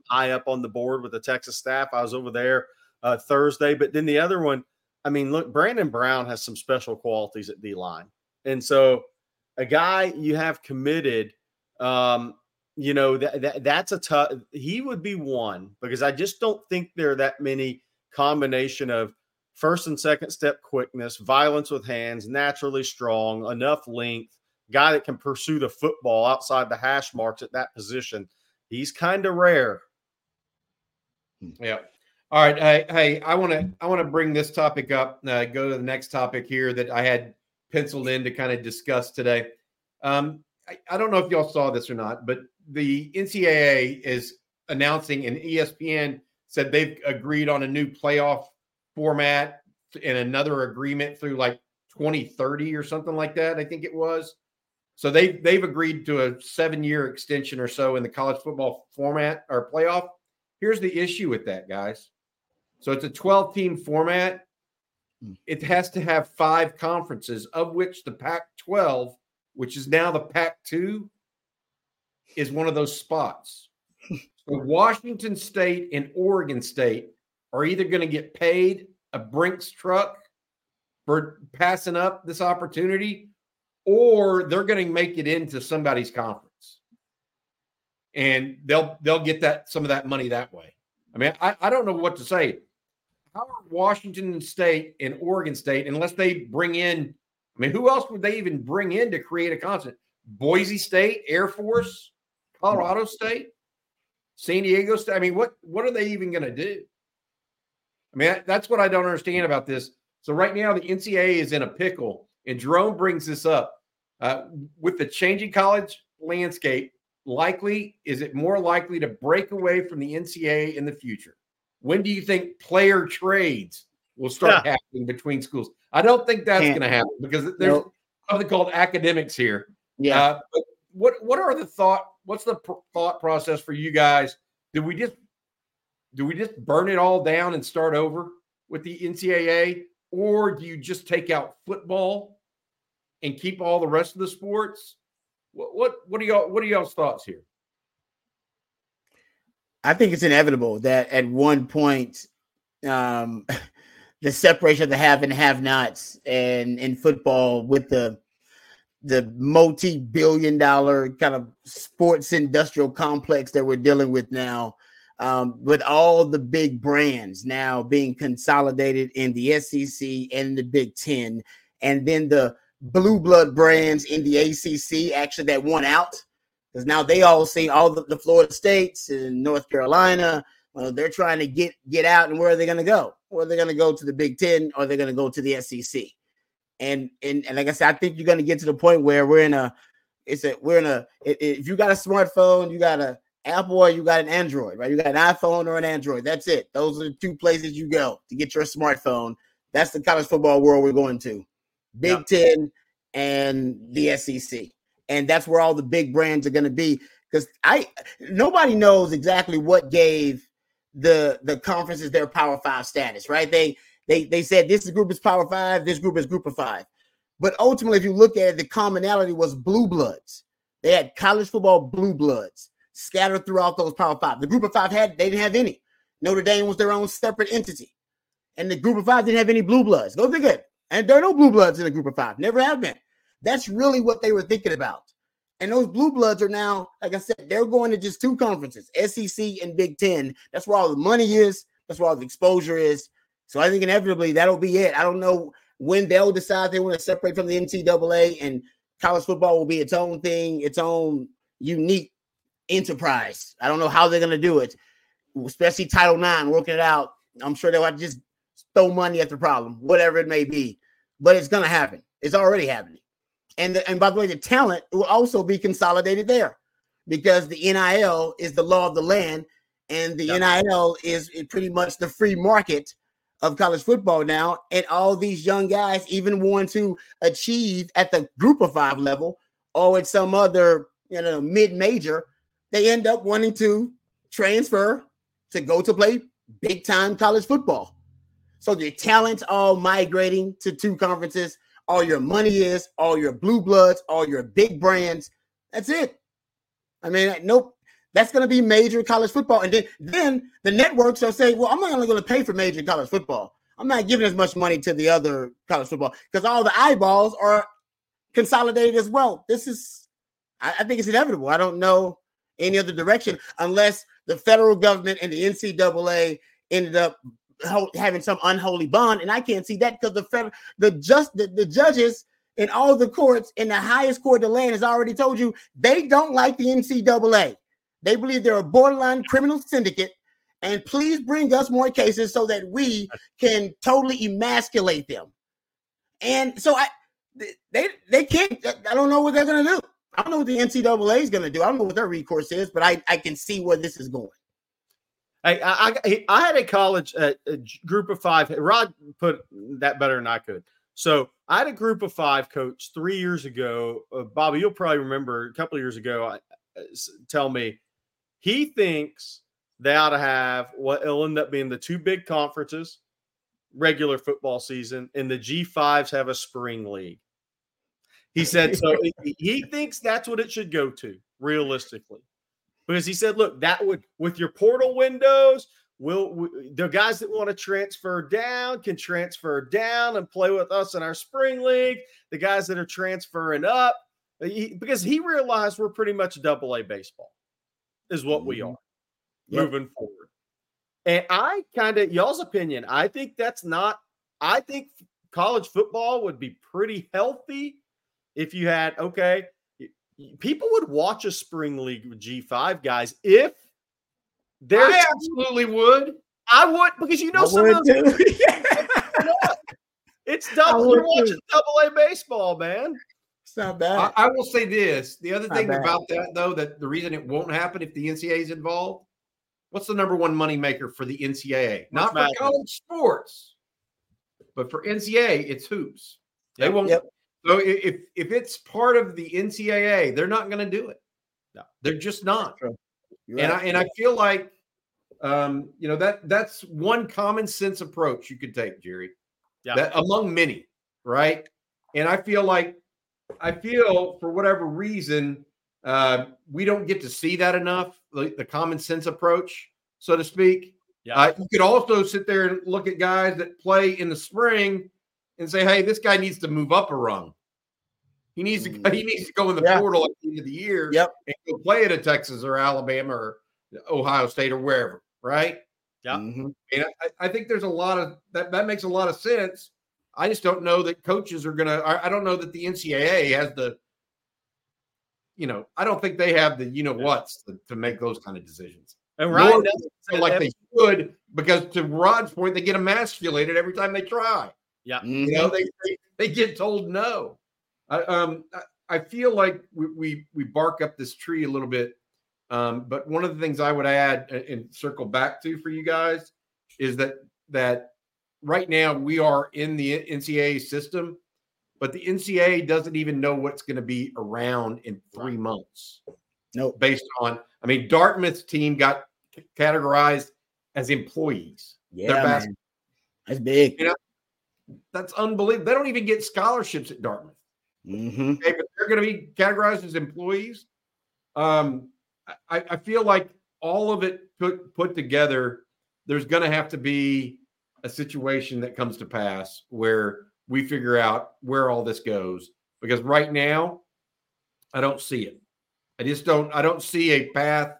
high up on the board with the Texas staff. I was over there uh, Thursday, but then the other one, I mean, look, Brandon Brown has some special qualities at D line, and so a guy you have committed, um, you know that, that that's a tough. He would be one because I just don't think there are that many combination of first and second step quickness, violence with hands, naturally strong, enough length, guy that can pursue the football outside the hash marks at that position. He's kind of rare. Yeah. All right. Hey, hey I want to I want to bring this topic up. Uh, go to the next topic here that I had penciled in to kind of discuss today. Um, I, I don't know if y'all saw this or not, but the NCAA is announcing, and ESPN said they've agreed on a new playoff format and another agreement through like 2030 or something like that. I think it was. So they they've agreed to a seven year extension or so in the college football format or playoff. Here's the issue with that, guys. So it's a 12 team format. Hmm. It has to have five conferences, of which the Pac 12, which is now the Pac 2, is one of those spots. [laughs] so Washington State and Oregon State are either going to get paid a Brinks truck for passing up this opportunity, or they're going to make it into somebody's conference. And they'll they'll get that some of that money that way. I mean, I, I don't know what to say how are Washington State and Oregon State, unless they bring in, I mean, who else would they even bring in to create a constant? Boise State, Air Force, Colorado State, San Diego State. I mean, what what are they even going to do? I mean, that's what I don't understand about this. So right now, the NCAA is in a pickle, and Jerome brings this up uh, with the changing college landscape. Likely, is it more likely to break away from the NCAA in the future? When do you think player trades will start yeah. [laughs] happening between schools? I don't think that's going to happen because there's nope. something called academics here. Yeah. Uh, what what are the thought? What's the pr- thought process for you guys? Did we just do we just burn it all down and start over with the NCAA, or do you just take out football and keep all the rest of the sports? What what what are y'all what are y'all's thoughts here? I think it's inevitable that at one point, um, [laughs] the separation of the have and have nots and in football with the the multi-billion dollar kind of sports industrial complex that we're dealing with now um, with all the big brands now being consolidated in the SEC and the Big Ten, and then the blue blood brands in the ACC actually that won out because now they all see all the, the, Florida states and North Carolina. Well, they're trying to get get out, and where are they going to go? Well, they're going to go to the Big Ten, or they're going to go to the SEC. And, and and like I said, I think you're going to get to the point where we're in a it's a we're in a if you got a smartphone, you got a Apple or you got an Android, right? You got an iPhone or an Android. That's it. Those are the two places you go to get your smartphone. That's the college football world we're going to. Big Ten and the SEC and that's where all the big brands are going to be because i nobody knows exactly what gave the the conferences their power five status right they they they said this group is power five this group is group of five but ultimately if you look at it the commonality was blue bloods they had college football blue bloods scattered throughout those power five the group of five had they didn't have any notre dame was their own separate entity and the group of five didn't have any blue bloods go figure it and there are no blue bloods in the group of five never have been that's really what they were thinking about. And those blue bloods are now, like I said, they're going to just two conferences, SEC and Big Ten. That's where all the money is. That's where all the exposure is. So I think inevitably that'll be it. I don't know when they'll decide they want to separate from the NCAA and college football will be its own thing, its own unique enterprise. I don't know how they're going to do it, especially Title IX, working it out. I'm sure they'll have to just throw money at the problem, whatever it may be. But it's going to happen. It's already happening. And the, and by the way, the talent will also be consolidated there because the NIL is the law of the land, and the yep. NIL is pretty much the free market of college football now. And all these young guys, even want to achieve at the group of five level or at some other you know mid major, they end up wanting to transfer to go to play big time college football. So the talent's all migrating to two conferences. All your money is, all your blue bloods, all your big brands. That's it. I mean, nope. That's going to be major college football. And then, then the networks are saying, well, I'm not only going to pay for major college football. I'm not giving as much money to the other college football because all the eyeballs are consolidated as well. This is, I, I think it's inevitable. I don't know any other direction unless the federal government and the NCAA ended up having some unholy bond, and I can't see that because the federal, the just the, the judges in all the courts in the highest court of the land has already told you they don't like the NCAA. They believe they're a borderline criminal syndicate, and please bring us more cases so that we can totally emasculate them. And so I, they they can't. I don't know what they're gonna do. I don't know what the NCAA is gonna do. I don't know what their recourse is, but I I can see where this is going. I, I, I had a college a group of five. Rod put that better than I could. So I had a group of five coach three years ago. Uh, Bobby, you'll probably remember a couple of years ago. I, uh, tell me he thinks they ought to have what will end up being the two big conferences, regular football season, and the G5s have a spring league. He said so. [laughs] he thinks that's what it should go to, realistically because he said, look, that would with your portal windows, will the guys that want to transfer down can transfer down and play with us in our spring league. The guys that are transferring up, he, because he realized we're pretty much double A baseball, is what we mm-hmm. are yep. moving forward. And I kind of y'all's opinion. I think that's not. I think college football would be pretty healthy if you had okay people would watch a spring league with G5 guys if they I absolutely would. I would because you know I some of them. [laughs] it's double. You're watching too. double A baseball, man. It's not bad. I, I will say this: the other thing about that, though, that the reason it won't happen if the NCAA is involved. What's the number one money maker for the NCAA? Not for college sports, but for NCAA, it's hoops. They won't. Yep. So if if it's part of the NCAA, they're not going to do it. No, they're just not. And I and I feel like, um, you know that that's one common sense approach you could take, Jerry. Yeah. That among many, right? And I feel like I feel for whatever reason uh, we don't get to see that enough. The, the common sense approach, so to speak. Yeah. Uh, you could also sit there and look at guys that play in the spring and say, "Hey, this guy needs to move up a rung. He needs to he needs to go in the yeah. portal at the end of the year yep. and go play at a Texas or Alabama or Ohio State or wherever, right? Yeah. Mm-hmm. And I, I, think there's a lot of that. That makes a lot of sense. I just don't know that coaches are gonna. I, I don't know that the NCAA has the. You know, I don't think they have the you know what's to, to make those kind of decisions. And Ryan doesn't feel like they should because to Rod's point, they get emasculated every time they try. Yeah. You know, they, they, they get told no. I, um, I feel like we, we, we bark up this tree a little bit. Um, but one of the things I would add and circle back to for you guys is that that right now we are in the NCAA system, but the NCAA doesn't even know what's going to be around in three months. No, based on I mean Dartmouth's team got categorized as employees. Yeah, that's big. You know, that's unbelievable. They don't even get scholarships at Dartmouth. Mm-hmm. Okay, but they're going to be categorized as employees. Um, I, I feel like all of it put put together, there's going to have to be a situation that comes to pass where we figure out where all this goes. Because right now, I don't see it. I just don't. I don't see a path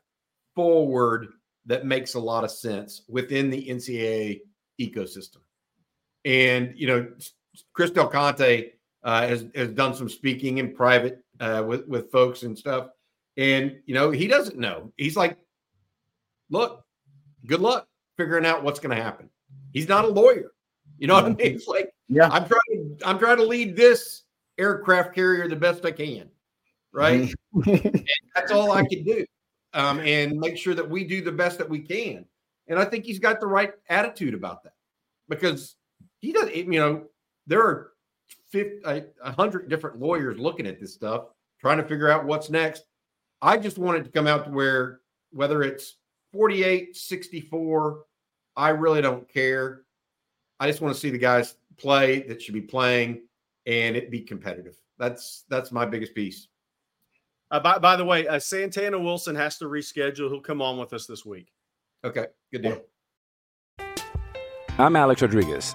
forward that makes a lot of sense within the NCAA ecosystem. And you know, Chris Del Conte uh, has has done some speaking in private uh, with with folks and stuff, and you know, he doesn't know. He's like, "Look, good luck figuring out what's going to happen." He's not a lawyer. You know what I mean? [laughs] It's like, yeah, I'm trying to I'm trying to lead this aircraft carrier the best I can, right? [laughs] That's all I can do, um, and make sure that we do the best that we can. And I think he's got the right attitude about that because he does. You know, there are 50, a hundred different lawyers looking at this stuff, trying to figure out what's next. I just want it to come out to where whether it's 48, 64, I really don't care. I just want to see the guys play that should be playing and it be competitive. That's that's my biggest piece. Uh, by, by the way, uh, Santana Wilson has to reschedule. He'll come on with us this week. Okay, good deal. I'm Alex Rodriguez.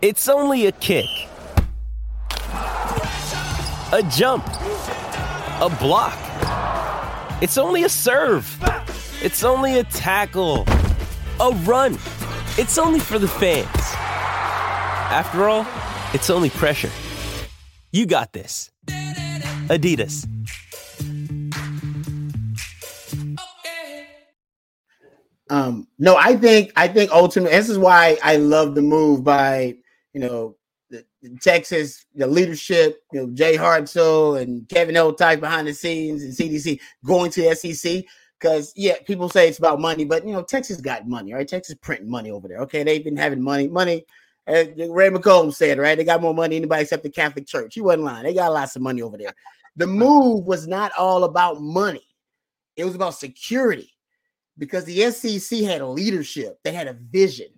It's only a kick, a jump, a block. It's only a serve. It's only a tackle, a run. It's only for the fans. After all, it's only pressure. You got this. Adidas. Um, no, I think I think ultimately this is why I love the move by you know the, the Texas the leadership, you know Jay Hartzell and Kevin Eltife behind the scenes and CDC going to the SEC because yeah, people say it's about money, but you know Texas got money, right? Texas printing money over there. Okay, they've been having money, money. Uh, Ray McComb said right, they got more money than anybody except the Catholic Church. He wasn't lying. They got lots of money over there. The move was not all about money; it was about security because the SEC had a leadership, they had a vision.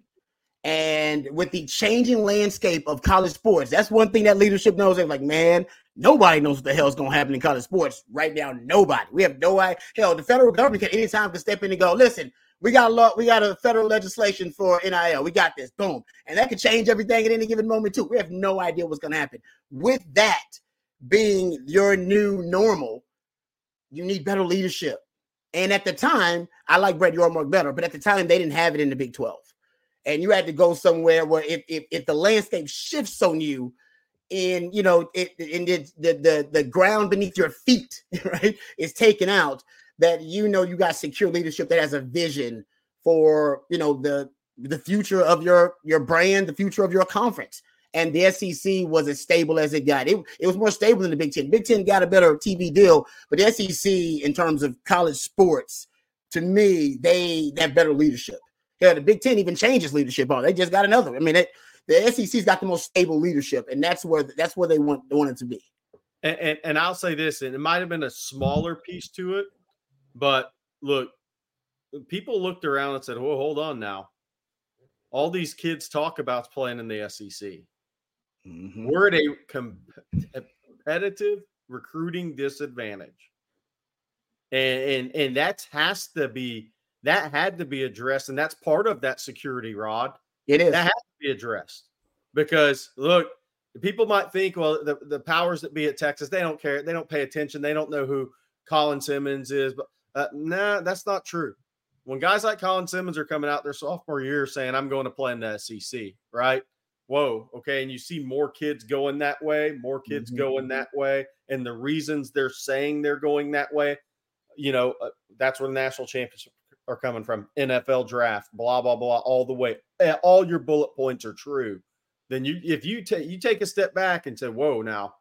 And with the changing landscape of college sports, that's one thing that leadership knows. They're like, man, nobody knows what the hell's going to happen in college sports right now. Nobody. We have no idea. Hell, the federal government can anytime can step in and go, listen, we got a law, we got a federal legislation for NIL. We got this. Boom. And that could change everything at any given moment, too. We have no idea what's to happen. With that being your new normal, you need better leadership. And at the time, I like Brett Yormark better, but at the time they didn't have it in the Big 12. And you had to go somewhere where if if, if the landscape shifts on you and you know it in the, the the the ground beneath your feet, [laughs] right, is taken out, that you know you got secure leadership that has a vision for you know the the future of your your brand, the future of your conference. And the SEC was as stable as it got. It, it was more stable than the Big Ten. Big Ten got a better TV deal, but the SEC, in terms of college sports, to me, they have better leadership. Yeah, the Big Ten even changes leadership on. They just got another. I mean, it, the SEC's got the most stable leadership, and that's where that's where they want they want it to be. And, and, and I'll say this, and it might have been a smaller piece to it, but look, people looked around and said, "Well, hold on now. All these kids talk about playing in the SEC. Mm-hmm. We're at a com- competitive recruiting disadvantage, and and and that has to be that had to be addressed, and that's part of that security rod. It is that has to be addressed because look, people might think, well, the, the powers that be at Texas, they don't care, they don't pay attention, they don't know who Colin Simmons is, but uh, nah, that's not true. When guys like Colin Simmons are coming out their sophomore year saying, "I'm going to play in the SEC," right? Whoa, okay, and you see more kids going that way, more kids Mhm. going that way, and the reasons they're saying they're going that way, you know, uh, that's where the national championships are coming from. NFL draft, blah blah blah, all the way. Eh, All your bullet points are true. Then you, if you take you take a step back and say, "Whoa, now,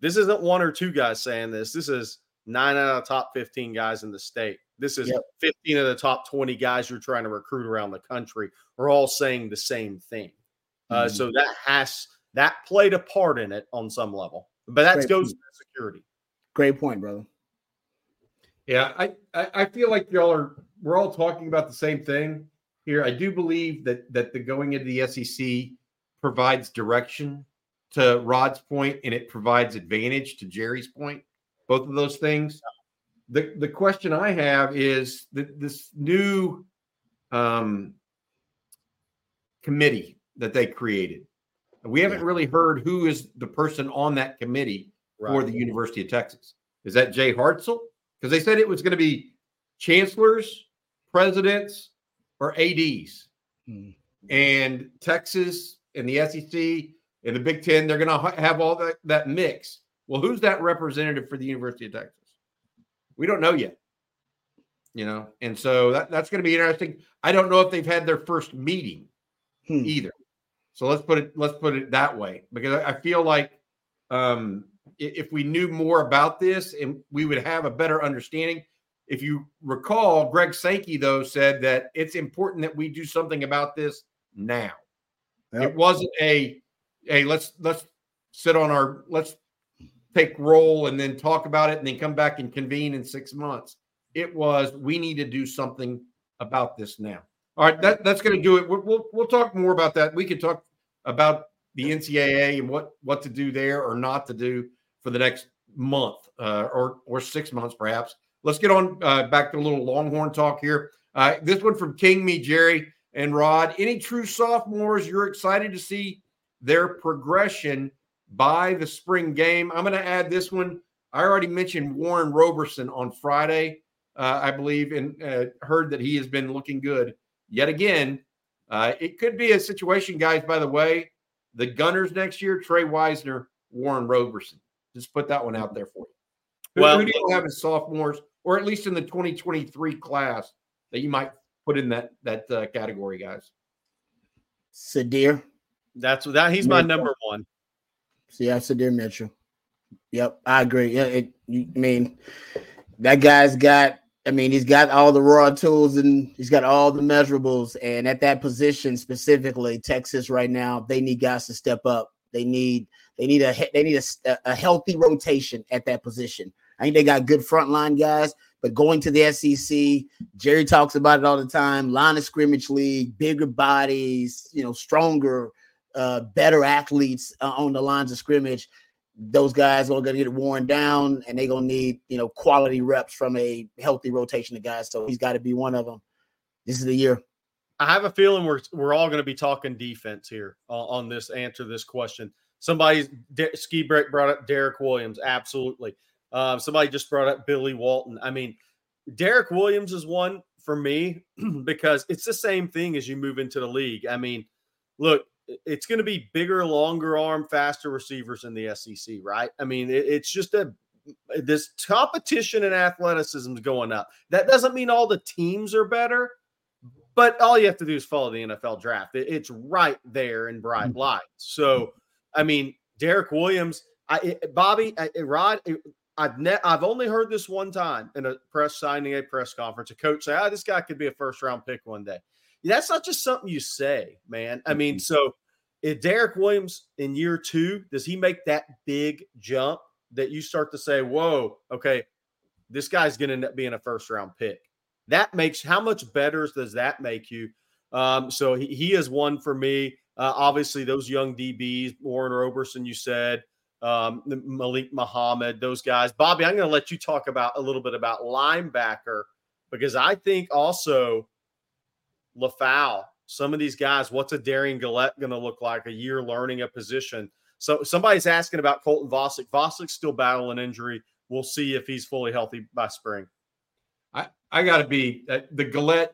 this isn't one or two guys saying this. This is nine out of the top 15 guys in the state. This is Yep. 15 of the top 20 guys you're trying to recruit around the country are all saying the same thing. Uh, Mhm. so that has that played a part in it on some level, but that Great goes point. to security. Great point, brother. Yeah, I, I I feel like y'all are we're all talking about the same thing here. I do believe that that the going into the SEC provides direction to Rod's point and it provides advantage to Jerry's point. Both of those things. The the question I have is that this new um, committee that they created. We haven't really heard who is the person on that committee for the University of Texas. Is that Jay Hartzell? Because they said it was going to be chancellors, presidents, or ADs. Hmm. And Texas and the SEC and the Big Ten, they're going to ha- have all that, that mix. Well, who's that representative for the University of Texas? We don't know yet. You know, and so that, that's going to be interesting. I don't know if they've had their first meeting Hmm. either. So let's put it let's put it that way because I, I feel like um, if we knew more about this and we would have a better understanding. If you recall, Greg Sankey though said that it's important that we do something about this now. It wasn't a hey let's let's sit on our let's take roll and then talk about it and then come back and convene in six months. It was we need to do something about this now. All right, that, that's going to do it. We'll, we'll we'll talk more about that. We can talk about the NCAA and what what to do there or not to do for the next month uh, or or six months perhaps. Let's get on uh, back to a little Longhorn talk here. Uh, this one from King Me Jerry and Rod. Any true sophomores you're excited to see their progression by the spring game? I'm going to add this one. I already mentioned Warren Roberson on Friday, uh, I believe, and uh, heard that he has been looking good yet again. Uh, it could be a situation, guys. By the way, the Gunners next year: Trey Wisner, Warren Roberson. Just put that one out there for you. Who, Well- who do you have as sophomores, or at least in the 2023 class, that you might put in that that uh, category, guys? Sydir. That's that. He's my number one. So yeah, Sydir Mitchell. Yep, I agree. Yeah, it, you, I mean, that guy's got. I mean, he's got all the raw tools and he's got all the measurables. And at that position specifically, Texas right now, they need guys to step up. They need they need a they need a, a healthy rotation at that position. I think they got good frontline guys, but going to the SEC, Jerry talks about it all the time. Line of scrimmage league, bigger bodies, you know, stronger, uh, better athletes uh, on the lines of scrimmage. Those guys are going to get worn down, and they're going to need you know quality reps from a healthy rotation of guys. So he's got to be one of them. This is the year. I have a feeling we're we're all going to be talking defense here on, on this answer this question. Somebody's De- ski break brought up Derrick Williams, absolutely. Um, somebody just brought up Billy Walton. I mean, Derrick Williams is one for me [clears throat] because it's the same thing as you move into the league. I mean, look, it's going to be bigger, longer arm, faster receivers in the SEC, right? I mean, it, it's just a this competition and athleticism is going up. That doesn't mean all the teams are better, but all you have to do is follow the NFL draft. It- it's right there in bright lights. So, I mean, Derrick Williams, I it- Bobby, I, Rod, I've ne- I've only heard this one time in a press signing a press conference. A coach say, "Ah, this guy could be a first round pick one day." That's not just something you say, man. I mean, so if Derrick Williams in year two, does he make that big jump that you start to say, "Whoa, okay, this guy's going to end up being a first round pick"? That makes how much better does that make you? Um, so he, he is one for me. Uh, obviously, those young DBs, Warren Roberson, you said, um, Malik Muhammad, those guys. Bobby, I'm going to let you talk about a little bit about linebacker because I think also Lefau, some of these guys, what's a Darian Gullette going to look like? A year learning a position. So somebody's asking about Colton Vasek. Vasek's still battling injury. We'll see if he's fully healthy by spring. I, I got to be uh, the Gullette.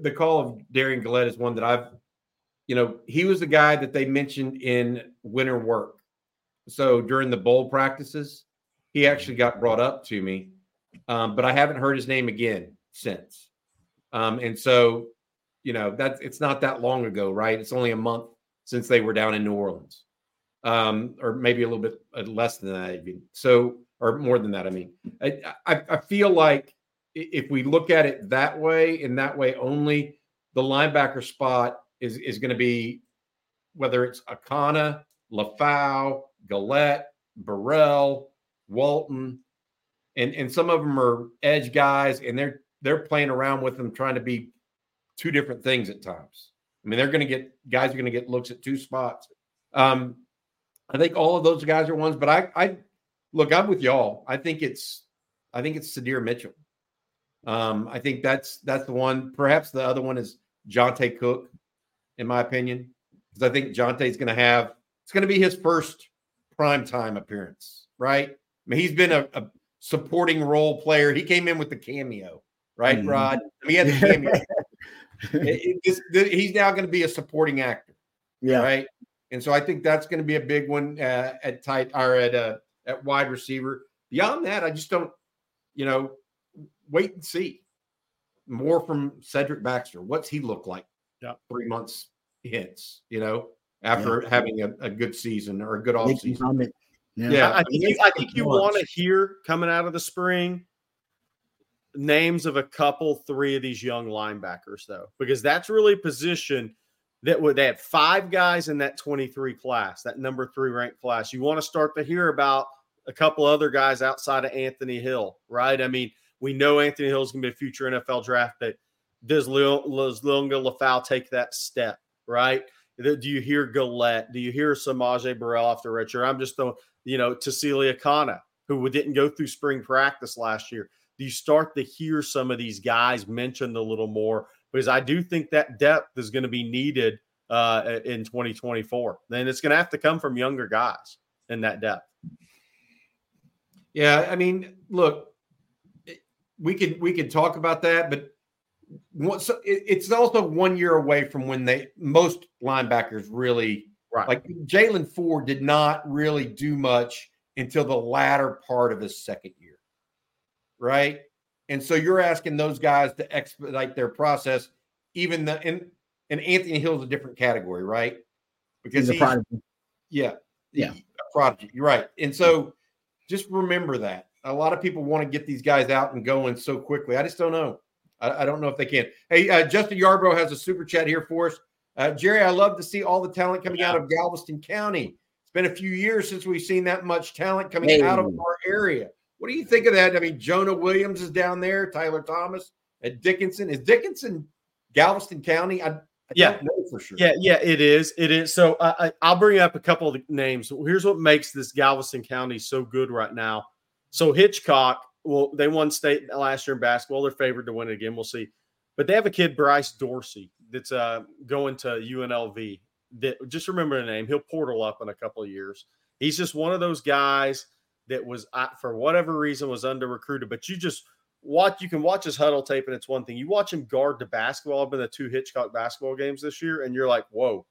The call of Darian Gullette is one that I've, you know, he was the guy that they mentioned in winter work. So during the bowl practices, he actually got brought up to me, um, but I haven't heard his name again since. Um, and so, you know, that's it's not that long ago, right? It's only a month since they were down in New Orleans, um, or maybe a little bit uh, less than that, even. So, or more than that. I mean, I, I, I feel like if we look at it that way and that way only, the linebacker spot is is going to be whether it's Akana, Lefau, Gullette, Burrell, Walton, and and some of them are edge guys, and they're they're playing around with them, trying to be two different things at times. I mean, they're going to get guys are going to get looks at two spots. Um, I think all of those guys are ones, but I I look, I'm with y'all. I think it's I think it's Sydir Mitchell. Um, I think that's that's the one. Perhaps the other one is Jonte Cook, in my opinion, because I think Jonte's going to have it's going to be his first prime time appearance, right? I mean, he's been a, a supporting role player. He came in with the cameo, right, Mhm. Rod? I mean, he had the cameo. [laughs] It- it- this- he's now going to be a supporting actor, Yeah. right? And so I think that's going to be a big one uh, at tight or at uh, at wide receiver. Beyond that, I just don't, you know, wait and see more from Cedric Baxter. What's he look like? Yeah. three months hits. You know, after having a, a good season or a good off season. Yeah. Yeah, I, I think you, I think you want to hear coming out of the spring names of a couple, three of these young linebackers, though, because that's really a position that would they had five guys in that 23 class, that number three ranked class. You want to start to hear about a couple other guys outside of Anthony Hill, right? I mean, we know Anthony Hill is going to be a future NFL draft pick. Does Lil- does Liona Lefau take that step, right? Do you hear Gullette? Do you hear S'Maje Burrell the redshirt? I'm just throwing, you know, Tausili Akana, who didn't go through spring practice last year. Do you start to hear some of these guys mentioned a little more? Because I do think that depth is going to be needed uh, in 2024. Then it's going to have to come from younger guys in that depth. Yeah, I mean, look, we could we could talk about that, but it, it's also one year away from when they most linebackers really Right. like Jaylan Ford did not really do much until the latter part of his second year, right? And so you're asking those guys to expedite their process, even the and and Anthony Hill's a different category, right? Because He's a he's- prodigy. yeah. Yeah. Prodigy. You're right. And so just remember that. A lot of people want to get these guys out and going so quickly. I just don't know. I, I don't know if they can. Hey, uh, Justin Yarbrough has a super chat here for us. Uh, Jerry, I love to see all the talent coming out of Galveston County. It's been a few years since we've seen that much talent coming Hey. out of our area. What do you think of that? I mean, Jonah Williams is down there, Tyler Thomas at Dickinson. Is Dickinson Galveston County? I, I Yeah. don't know for sure. Yeah, yeah, it is. It is. So uh, I, I'll bring up a couple of names. Here's what makes this Galveston County so good right now. So Hitchcock, well, they won state last year in basketball. They're favored to win it again. We'll see. But they have a kid, Bryce Dorsey, that's uh, going to UNLV. That just remember the name. He'll portal up in a couple of years. He's just one of those guys that was, for whatever reason, was under recruited. But you just watch. You can watch his huddle tape, and it's one thing. You watch him guard the basketball. I've been to two Hitchcock basketball games this year, and you're like, whoa,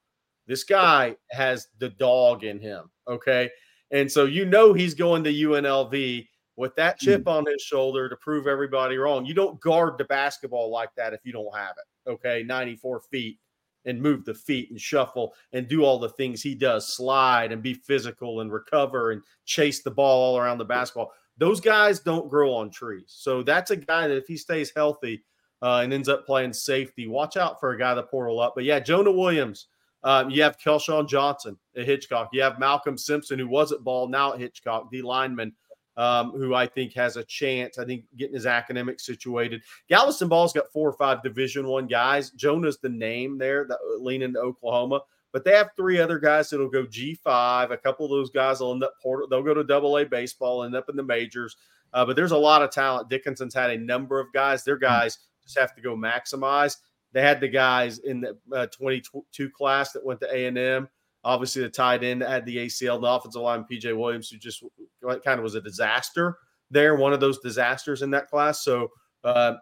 this guy has the dog in him. Okay, and so you know he's going to UNLV with that chip on his shoulder to prove everybody wrong. You don't guard the basketball like that if you don't have it. Okay, 94 feet and move the feet and shuffle and do all the things he does, slide and be physical and recover and chase the ball all around the basketball. Those guys don't grow on trees. So that's a guy that if he stays healthy uh, and ends up playing safety, watch out for a guy that portal up. But yeah, Jonah Williams. Um, you have Kelshawn Johnson at Hitchcock. You have Malcolm Simpson, who was at ball, now at Hitchcock, D lineman, um, who I think has a chance. I think getting his academics situated. Galveston Ball's got four or five Division One guys. Jonah's the name there, that leaning to Oklahoma. But they have three other guys that'll go G5. A couple of those guys will end up portal. They'll go to Double A baseball, end up in the majors. Uh, but there's a lot of talent. Dickinson's had a number of guys. Their guys just have to go maximize. They had the guys in the uh, 22 class that went to A and M. Obviously, the tight end had the ACL, the offensive line, PJ Williams, who just kind of was a disaster there, one of those disasters in that class. So uh,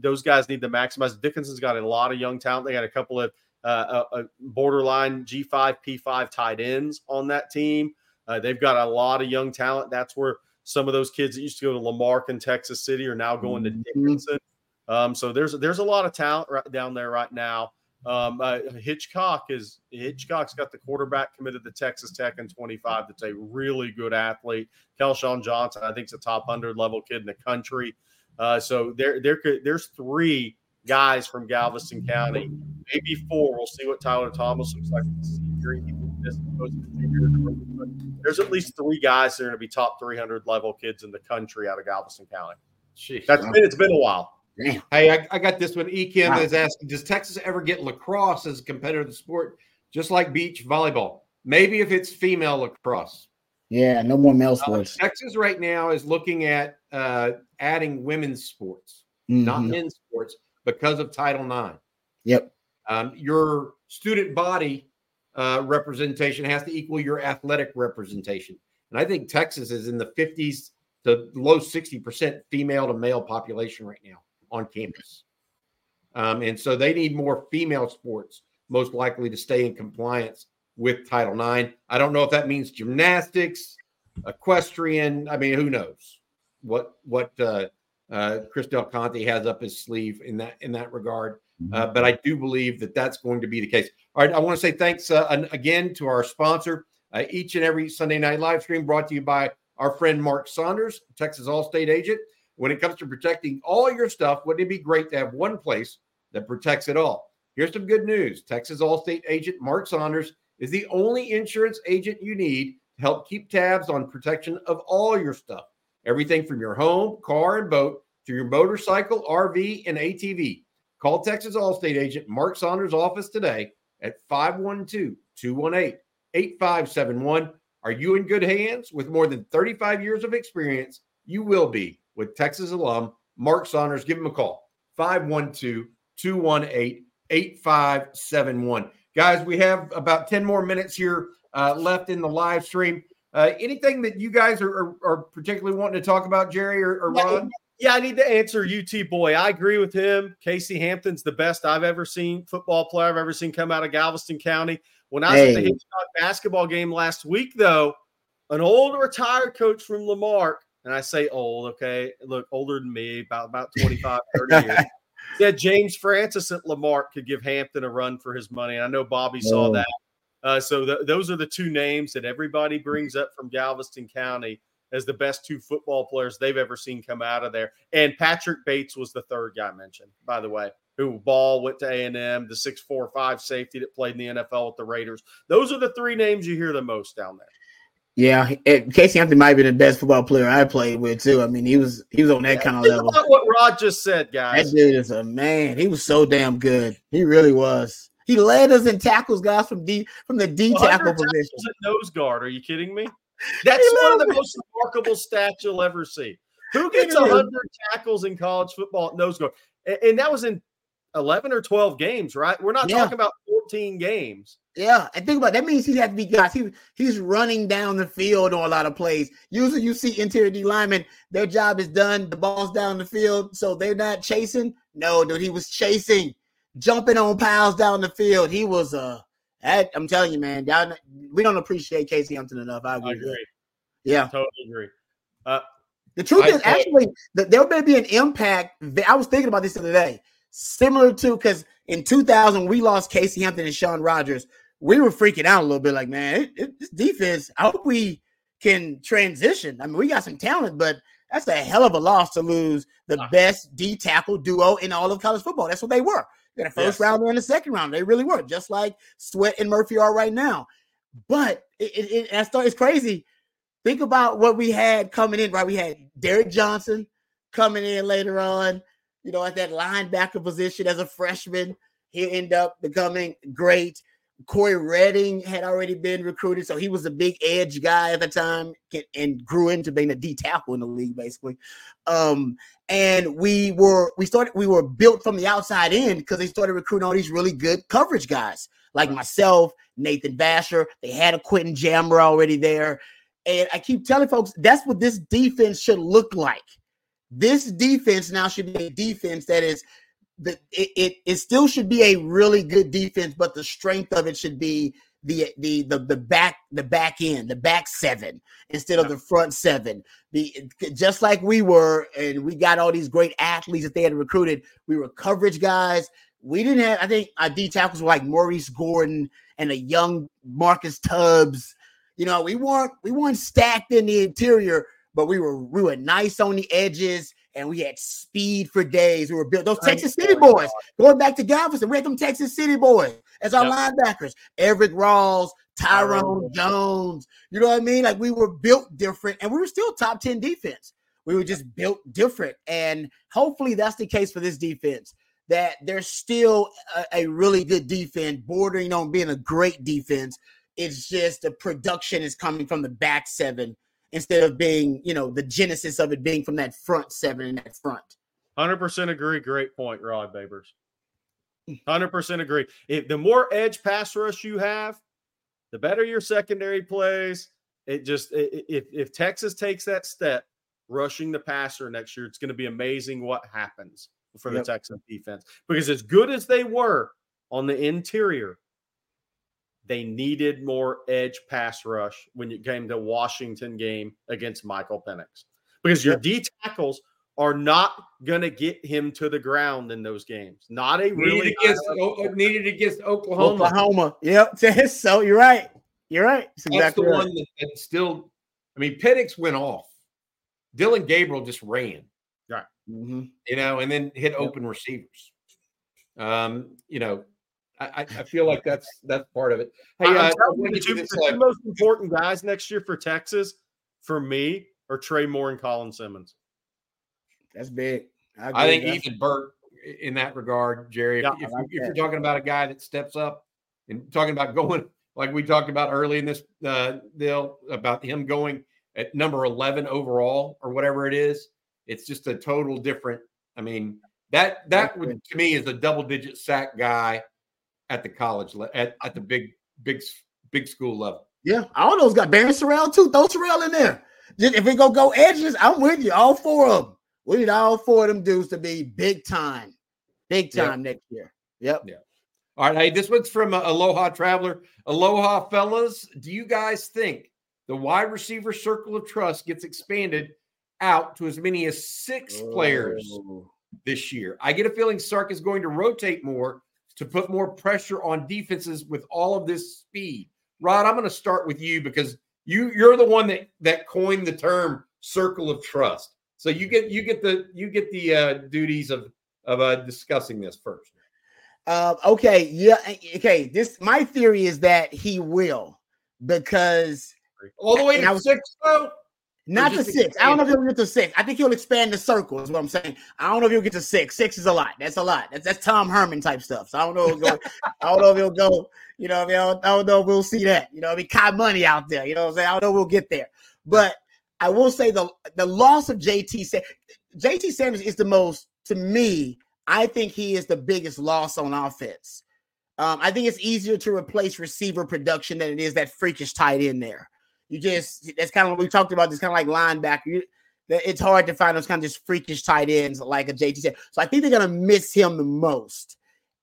those guys need to maximize. Dickinson's got a lot of young talent. They got a couple of uh, a, a borderline G5, P5 tight ends on that team. Uh, they've got a lot of young talent. That's where some of those kids that used to go to La Marque in Texas City are now going to Dickinson. Um, so there's there's a lot of talent right down there right now. Um, uh, Hitchcock is Hitchcock's got the quarterback committed to Texas Tech in 25. That's a really good athlete. Kelshawn Johnson, I think, is a top hundred level kid in the country. Uh, so there there could there's three guys from Galveston County, maybe four. We'll see what Tyler Thomas looks like. There's at least three guys that are going to be top 300 level kids in the country out of Galveston County. Jeez. That's been it's been a while. Hey, I, I got this one. Ekim Wow. is asking, does Texas ever get lacrosse as a competitive sport, just like beach volleyball? Maybe if it's female lacrosse. Yeah, no more male Uh, sports. Texas right now is looking at uh, adding women's sports, not Mhm. men's sports, because of Title IX. Yep. Um, your student body uh, representation has to equal your athletic representation. And I think Texas is in the 50s to low 60% female to male population right now on campus. Um, and so they need more female sports, most likely to stay in compliance with Title IX. I don't know if that means gymnastics, equestrian. I mean, who knows what what uh, uh, Chris Del Conte has up his sleeve in that in that regard. Uh, but I do believe that that's going to be the case. All right, I want to say thanks uh, again to our sponsor. Uh, each and every Sunday night live stream brought to you by our friend Mark Saunders, Texas Allstate agent. When it comes to protecting all your stuff, wouldn't it be great to have one place that protects it all? Here's some good news Texas Allstate agent Mark Saunders is the only insurance agent you need to help keep tabs on protection of all your stuff. Everything from your home, car, and boat to your motorcycle, RV, and ATV. Call Texas Allstate agent Mark Saunders' office today at 512 218 8571. Are you in good hands? With more than 35 years of experience, you will be with Texas alum Mark Saunders. Give him a call 512 218 8571. Guys, we have about 10 more minutes here uh, left in the live stream. Uh, anything that you guys are, are, are, particularly wanting to talk about, Jerry or, or Ron? Yeah, I need to answer UT boy. I agree with him. Casey Hampton's the best I've ever seen football player I've ever seen come out of Galveston County. When I was at the Hitchcock basketball game last week, though, an old retired coach from La Marque, and I say old, okay, look, older than me, about about [laughs] 25, 30 years. Said James Francis at La Marque could give Hampton a run for his money. And I know Bobby saw that. Uh, so th- those are the two names that everybody brings up from Galveston County as the best two football players they've ever seen come out of there. And Patrick Bates was the third guy mentioned, by the way, who ball went to A&M, the six four five safety that played in the NFL with the Raiders. Those are the three names you hear the most down there. Yeah, eh, Casey Anthony might be the best football player I played with too. I mean, he was he was on that yeah, kind of level. What Rod just said, guys. That dude is a man. He was so damn good. He really was. He led us in tackles, guys, from D from the D tackle position. At nose guard. Are you kidding me? [laughs] That's one of the most remarkable stats you'll ever see. Who gets 100 tackles in college football at nose guard? And that was in 11 or 12 games, right? We're not yeah. talking about 14 games. Yeah, and think about it. that means he had to be guys. He he's running down the field on a lot of plays. Usually, you see interior D linemen, their job is done. The ball's down the field, so they're not chasing. No, dude, he was chasing, jumping on piles down the field. He was uh, I'm telling you, man, y'all, we don't appreciate Casey Hampton enough. I agree. I agree. Yeah, totally agree. Uh, the truth I, is, actually, that there may be an impact. I was thinking about this the other day, similar to because in 2000 we lost Casey Hampton and Shaun Rogers we were freaking out a little bit like, man, it, it, this defense, I hope we can transition. I mean, we got some talent, but that's a hell of a loss to lose the uh-huh. best D tackle duo in all of college football. That's what they were. They got a first yes. rounder and a second round. They really were, just like Sweat and Murphy are right now. But it, it, it it's crazy. Think about what we had coming in, right? We had Derrick Johnson coming in later on, you know, at that linebacker position as a freshman. He ended up becoming great. Cory Redding had already been recruited, so he was a big edge guy at the time and grew into being a D tackle in the league, basically. Um, and we were we started we were built from the outside in because they started recruiting all these really good coverage guys like myself, Nathan Vasher. They had a Quentin Jammer already there, and I keep telling folks that's what this defense should look like. This defense now should be a defense that is the it, it, it still should be a really good defense, but the strength of it should be the the the the back the back end, the back seven instead of the front seven. The just like we were, and we got all these great athletes that they had recruited. We were coverage guys. We didn't have. I think our D tackles were like Maurice Gordon and a young Marcus Tubbs. You know, we weren't we weren't stacked in the interior, but we were we were nice on the edges and we had speed for days. We were built those Texas City boys. Going back to Galveston, we had them Texas City boys as our yep. linebackers. Eric Rawls, Tyrone Jones. You know what I mean? Like we were built different, and we were still top 10 defense. We were just built different. And hopefully that's the case for this defense. That there's still a, a really good defense, bordering on being a great defense. It's just the production is coming from the back seven instead of being, you know, the genesis of it being from that front seven in that front. 100% agree. Great point, Rod Babers. Hmm. 100% agree. If the more edge pass rush you have, the better your secondary plays, It just if if Texas takes that step, rushing the passer next year, it's going to be amazing what happens for the Yep. Texans defense. Because as good as they were on the interior, they needed more edge pass rush when it came to Washington game against Michael Penix. Because your D tackles are not going to get him to the ground in those games. Not a Needed really against, O- needed against Oklahoma. Oklahoma. Yep. [laughs] so you're right. You're right. That's That's exactly the right. one that, that still. I mean, Penix went off. Dillon Gabriel just ran. Right. Mhm. You know, and then hit open receivers. Um, you know, I, I I feel like that's that's part of it. Hey, I'm uh, telling wanna you, the two, the two most important guys next year for Texas, for me, are Trey Moore and Colin Simmons. That's big. I agree. think That's- Ethan Burke in that regard, Jerry. If, Yeah, if, I like if you're talking about a guy that steps up and talking about going like we talked about early in this uh, deal about him going at number 11 overall or whatever it is, it's just a total different. I mean, that that would to me is a double digit sack guy at the college le- at, at the big big big school level. Yeah, all those got Barryn Sorrell too. Throw Sorrell in there. If we go go edges, I'm with you. All four of them. We need all four of them dudes to be big time, big Yep. time next year. Yep. Yeah. All right. Hey, this one's from uh, Aloha Traveler. Aloha, fellas. Do you guys think the wide receiver circle of trust gets expanded out to as many as six players Oh. this year? I get a feeling Sark is going to rotate more to put more pressure on defenses with all of this speed. Rod, I'm going to start with you because you you're the one that that coined the term circle of trust. So you get you get the you get the uh, duties of of uh, discussing this first. Uh, okay, yeah, okay. This my theory is that he will because All the way to was- six, though. Not to six. I don't know if he'll get to six. I think he'll expand the circle. Is what I'm saying. I don't know if he'll get to six. Six is a lot. That's a lot. That's that's Tom Herman type stuff. So I don't know. Go, [laughs] I don't know if he'll go. You know, I, mean, I, don't, I don't know if we'll see that. You know, I mean, Kai Money out there. You know, what I'm saying. I don't know if we'll get there. But I will say the the loss of JT Sa- JT Sanders is the most to me. I think he is the biggest loss on offense. Um, I think it's easier to replace receiver production than it is that freakish tight end there. You just that's kind of what we talked about. This kind of like linebacker. You, it's hard to find those kind of just freakish tight ends like a JT. So I think they're gonna miss him the most.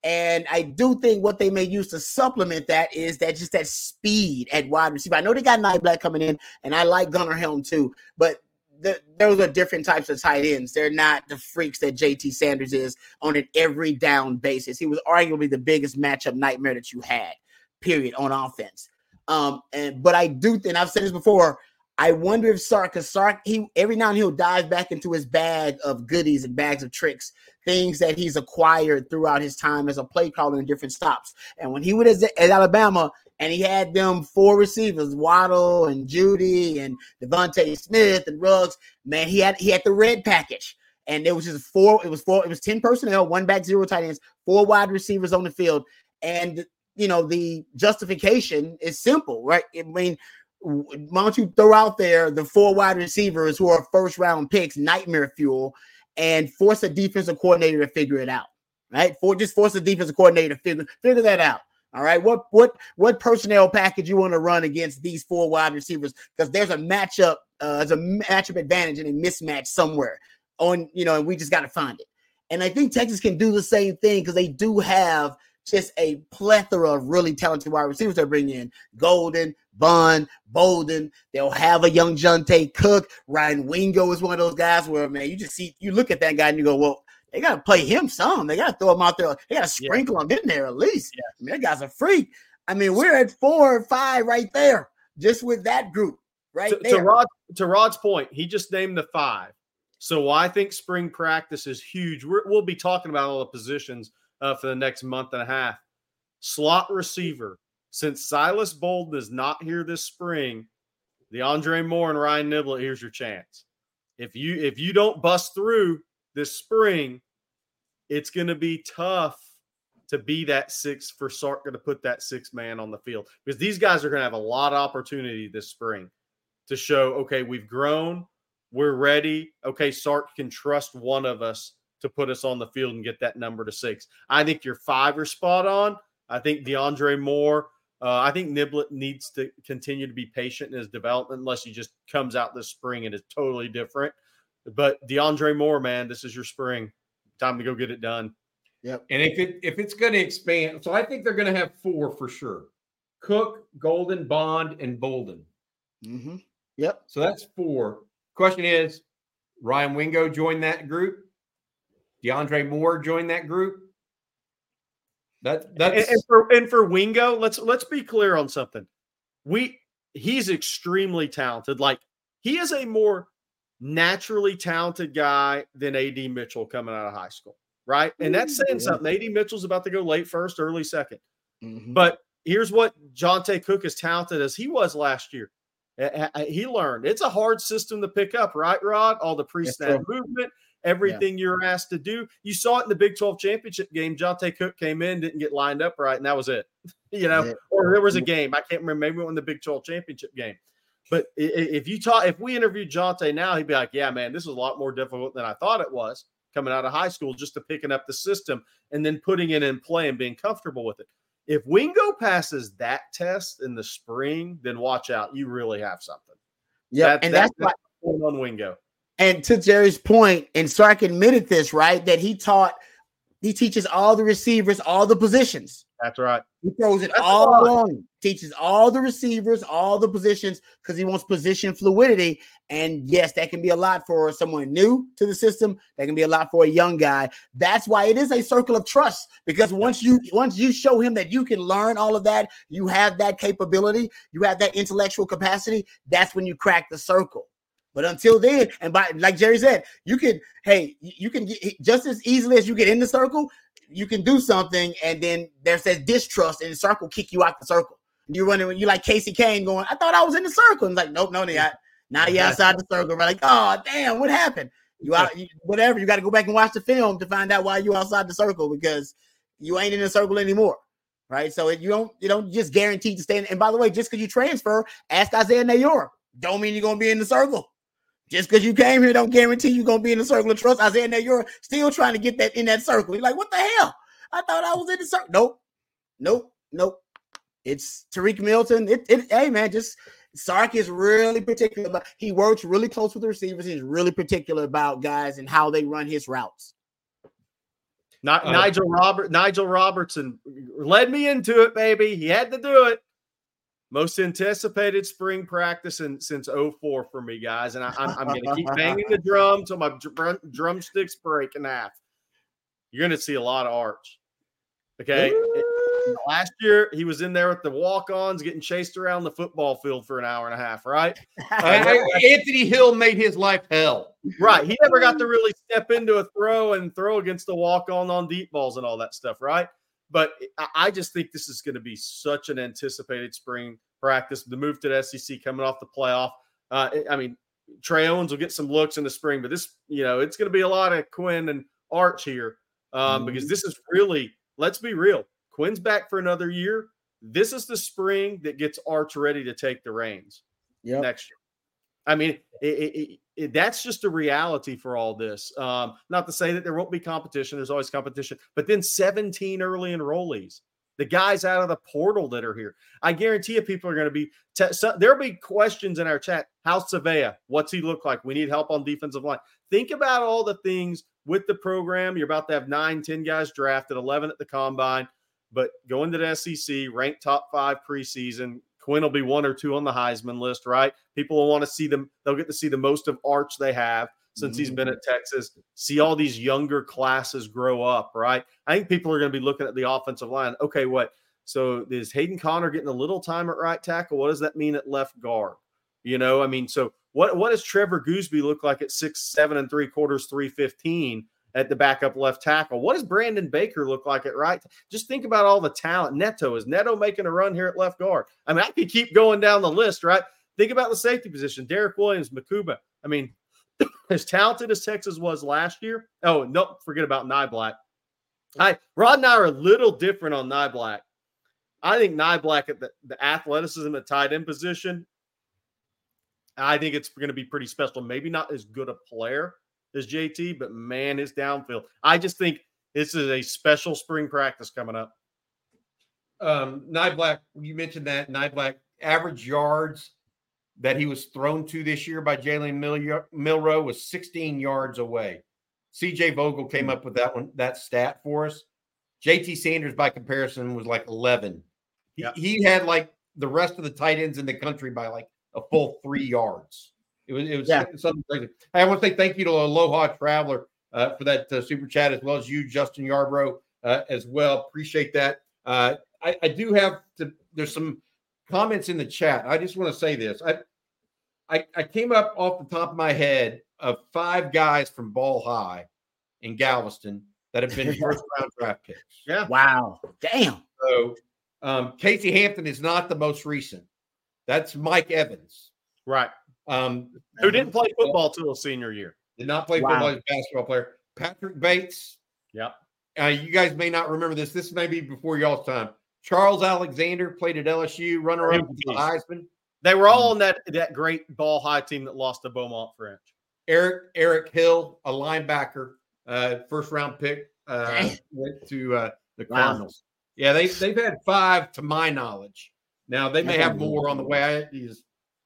And I do think what they may use to supplement that is that just that speed at wide receiver. I know they got Niblack coming in, and I like Gunnar Helm too, but the, those are different types of tight ends. They're not the freaks that JT Sanders is on an every down basis. He was arguably the biggest matchup nightmare that you had, period, on offense. Um, and but I do think I've said this before. I wonder if Sark, because Sark, he every now and he'll dive back into his bag of goodies and bags of tricks, things that he's acquired throughout his time as a play caller in different stops. And when he was at, at Alabama and he had them four receivers, Waddle and Jeudy and DeVonta Smith and Ruggs, man, he had he had the red package. And it was just four, it was four, it was 10 personnel, one back, zero tight ends, four wide receivers on the field. And you know, the justification is simple, right? I mean, why don't you throw out there the four wide receivers who are first round picks, nightmare fuel, and force a defensive coordinator to figure it out, right? For just force the defensive coordinator to figure figure that out. All right, what what what personnel package you want to run against these four wide receivers? Because there's a matchup, uh, there's a matchup advantage and a mismatch somewhere on, you know, and we just got to find it. And I think Texas can do the same thing because they do have just a plethora of really talented wide receivers they're bringing in. Golden, Bond, Bolden. They'll have a young Jonte Cook. Ryan Wingo is one of those guys where, man, you just see, you look at that guy and you go, well, they got to play him some. They got to throw him out there. They got to sprinkle him in there at least. I mean, that guy's a freak. I mean, we're at four or five right there, just with that group right to, there. to Rod to Rod's point, he just named the five. So I think spring practice is huge. We're, we'll be talking about all the positions uh, for the next month and a half. Slot receiver, since Silas Bolden is not here this spring, DeAndre Moore and Ryan Niblett, here's your chance. If you if you don't bust through this spring, it's going to be tough to be that six for Sark going to put that six man on the field because these guys are going to have a lot of opportunity this spring to show, okay, we've grown, we're ready. Okay, Sark can trust one of us to put us on the field and get that number to six. I think your five are spot on. I think DeAndre Moore, Uh, I think Niblett needs to continue to be patient in his development unless he just comes out this spring and is totally different. But DeAndre Moore, man, this is your spring. Time to go get it done. Yep. And if it if it's going to expand, so I think they're going to have four for sure: Cook, Golden, Bond, and Bolden. Mm-hmm. Yep. So that's four. Question is, Ryan Wingo joined that group. DeAndre Moore joined that group. That that's and, and for and for Wingo, let's let's be clear on something. We he's extremely talented. Like he is a more naturally talented guy than AD Mitchell coming out of high school, right? And that's saying yeah. something. AD Mitchell's about to go late first, early 2nd Mhm. But here's what Johntay Cook is talented as he was last year. He learned it's a hard system to pick up, right, Rod? All the pre snap movement, everything you're asked to do. You saw it in the Big 12 championship game. Johntay Cook came in, didn't get lined up right, and that was it. [laughs] You know, Yeah. or there was a game. I can't remember. Maybe it was the Big 12 championship game. But if you talk, if we interviewed Johntay now, he'd be like, "Yeah, man, this is a lot more difficult than I thought it was coming out of high school, just to picking up the system and then putting it in play and being comfortable with it." If Wingo passes that test in the spring, then watch out. You really have something. Yeah, That- and that- that's why. on Wingo. And to Jerry's point, and Sark admitted this, right? That he taught, he teaches all the receivers, all the positions. That's right. He throws it That's all a along, teaches all the receivers, all the positions, because he wants position fluidity. And yes, that can be a lot for someone new to the system. That can be a lot for a young guy. That's why it is a circle of trust. Because once you once you show him that you can learn all of that, you have that capability, you have that intellectual capacity. That's when you crack the circle. But until then, and by like Jerry said, you can hey, you can get just as easily as you get in the circle, you can do something, and then there's that distrust, and the circle kick you out the circle. You're running you like Casey Cain going, I thought I was in the circle. And like, nope, no, they not. Now you're outside the circle. We're like, oh damn, what happened? You out, you, whatever. You got to go back and watch the film to find out why you outside the circle because you ain't in the circle anymore. Right. So it, you don't you don't just guarantee to stay in. And by the way, just because you transfer, ask Isaiah Neyor. Don't mean you're gonna be in the circle. Just because you came here, don't guarantee you're gonna be in the circle of trust. Isaiah Neyor still trying to get that in that circle. You're like, what the hell? I thought I was in the circle. Nope. Nope. Nope. It's Tariq Milton. It, it hey man, just Sark is really particular about he works really close with the receivers. He's really particular about guys and how they run his routes. Not Uh, Nigel Robert Nigel Robertson led me into it, baby. He had to do it. Most anticipated spring practice in, since 04 for me, guys. And I, I'm, I'm going to keep banging the [laughs] drum till my drum, drumsticks break in half. You're going to see a lot of arch. Okay. Last year, he was in there with the walk ons getting chased around the football field for an hour and a half, right? [laughs] Uh, I- Anthony Hill made his life hell. Right. He never got to really step into a throw and throw against the walk on on deep balls and all that stuff, right? But I- just think this is going to be such an anticipated spring practice. The move to the SEC coming off the playoff. Uh, I mean, Trey Owens will get some looks in the spring, but this, you know, it's going to be a lot of Quinn and Arch here um, because this is really, let's be real. Quinn's back for another year. This is the spring that gets Arch ready to take the reins Yep. next year. I mean, it, it, it, that's just a reality for all this. Um, not to say that there won't be competition. There's always competition, but then 17 early enrollees, the guys out of the portal that are here. I guarantee you, people are going to be. Te- so, there'll be questions in our chat. How's Savea? What's he look like? We need help on defensive line. Think about all the things with the program. You're about to have nine, 10 guys drafted, 11 at the combine, but going to the SEC, ranked top five preseason. Quinn will be one or two on the Heisman list, right? People will want to see them. They'll get to see the most of Arch they have since he's been mm-hmm. at Texas. See all these younger classes grow up, right? I think people are going to be looking at the offensive line. Okay, what? So is Hayden Conner getting a little time at right tackle? What does that mean at left guard? You know, I mean, so what? What does Trevor Goosby look like at six, seven and three quarters, three fifteen? At the backup left tackle, what does Brandon Baker look like at right? Just think about all the talent. Neto is Neto making a run here at left guard. I mean, I could keep going down the list, right? Think about the safety position. Derrick Williams, Makuba. I mean, [coughs] as talented as Texas was last year. Oh, no, forget about Niblack. I Rod and I are a little different on Niblack. I think Niblack at the, the athleticism at tight end position. I think it's going to be pretty special. Maybe not as good a player as JT, but man, his downfield. I just think this is a special spring practice coming up. um, Niblack, you mentioned that Niblack average yards that he was thrown to this year by Jalen Mil- Milroe was 16 yards away. CJ Vogel came up with that one, that stat for us. JT Sanders, by comparison, was like 11. He, Yep. he had like the rest of the tight ends in the country by like a full three yards. It was it was Yeah. something crazy. Hey, I want to say thank you to Aloha Traveler uh, for that uh, super chat, as well as you, Justin Yarbrough, uh, as well. Appreciate that. Uh, I, I do have to. There's some comments in the chat. I just want to say this. I, I I came up off the top of my head of five guys from Ball High in Galveston that have been [laughs] first round draft picks. Yeah. Wow. Damn. So um, Casey Hampton is not the most recent. That's Mike Evans. Right. Um, Who didn't play football till his senior year. Did not play Wow. football as a basketball player. Patrick Bates. Yep. Uh, you guys may not remember this. This may be before y'all's time. Charles Alexander played at LSU, runner up for the Heisman. They were all on that that great ball high team that lost to Beaumont French. Eric Eric Hill, a linebacker, uh, first round pick, uh, went to uh, the Wow. Cardinals. Yeah, they they've had five to my knowledge. Now they may have more on the way. I,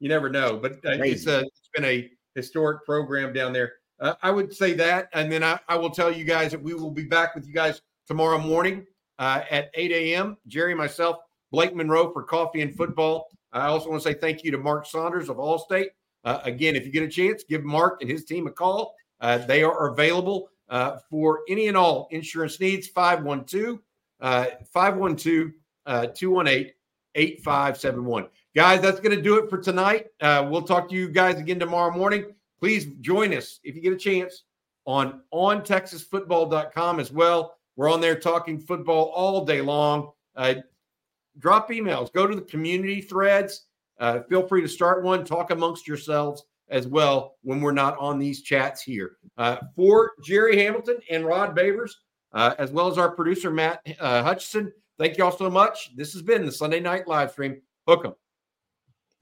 you, never know, but uh, it's a it's been a historic program down there. Uh, I would say that, and then I, I will tell you guys that we will be back with you guys tomorrow morning uh, at 8 a.m. Jerry, myself, Blake Monroe for coffee and football. I also want to say thank you to Mark Saunders of Allstate. Uh, again, if you get a chance, give Mark and his team a call. Uh, they are available uh, for any and all insurance needs. 512 uh, 512 uh, 218 8571. Guys, that's going to do it for tonight. Uh, we'll talk to you guys again tomorrow morning. Please join us if you get a chance on ontexasfootball.com as well. We're on there talking football all day long. Uh, drop emails, go to the community threads. Uh, feel free to start one, talk amongst yourselves as well when we're not on these chats here. Uh, for Jerry Hamilton and Rod Babers, uh, as well as our producer, Matt uh, Hutchison, thank you all so much. This has been the Sunday night live stream. Hook 'em.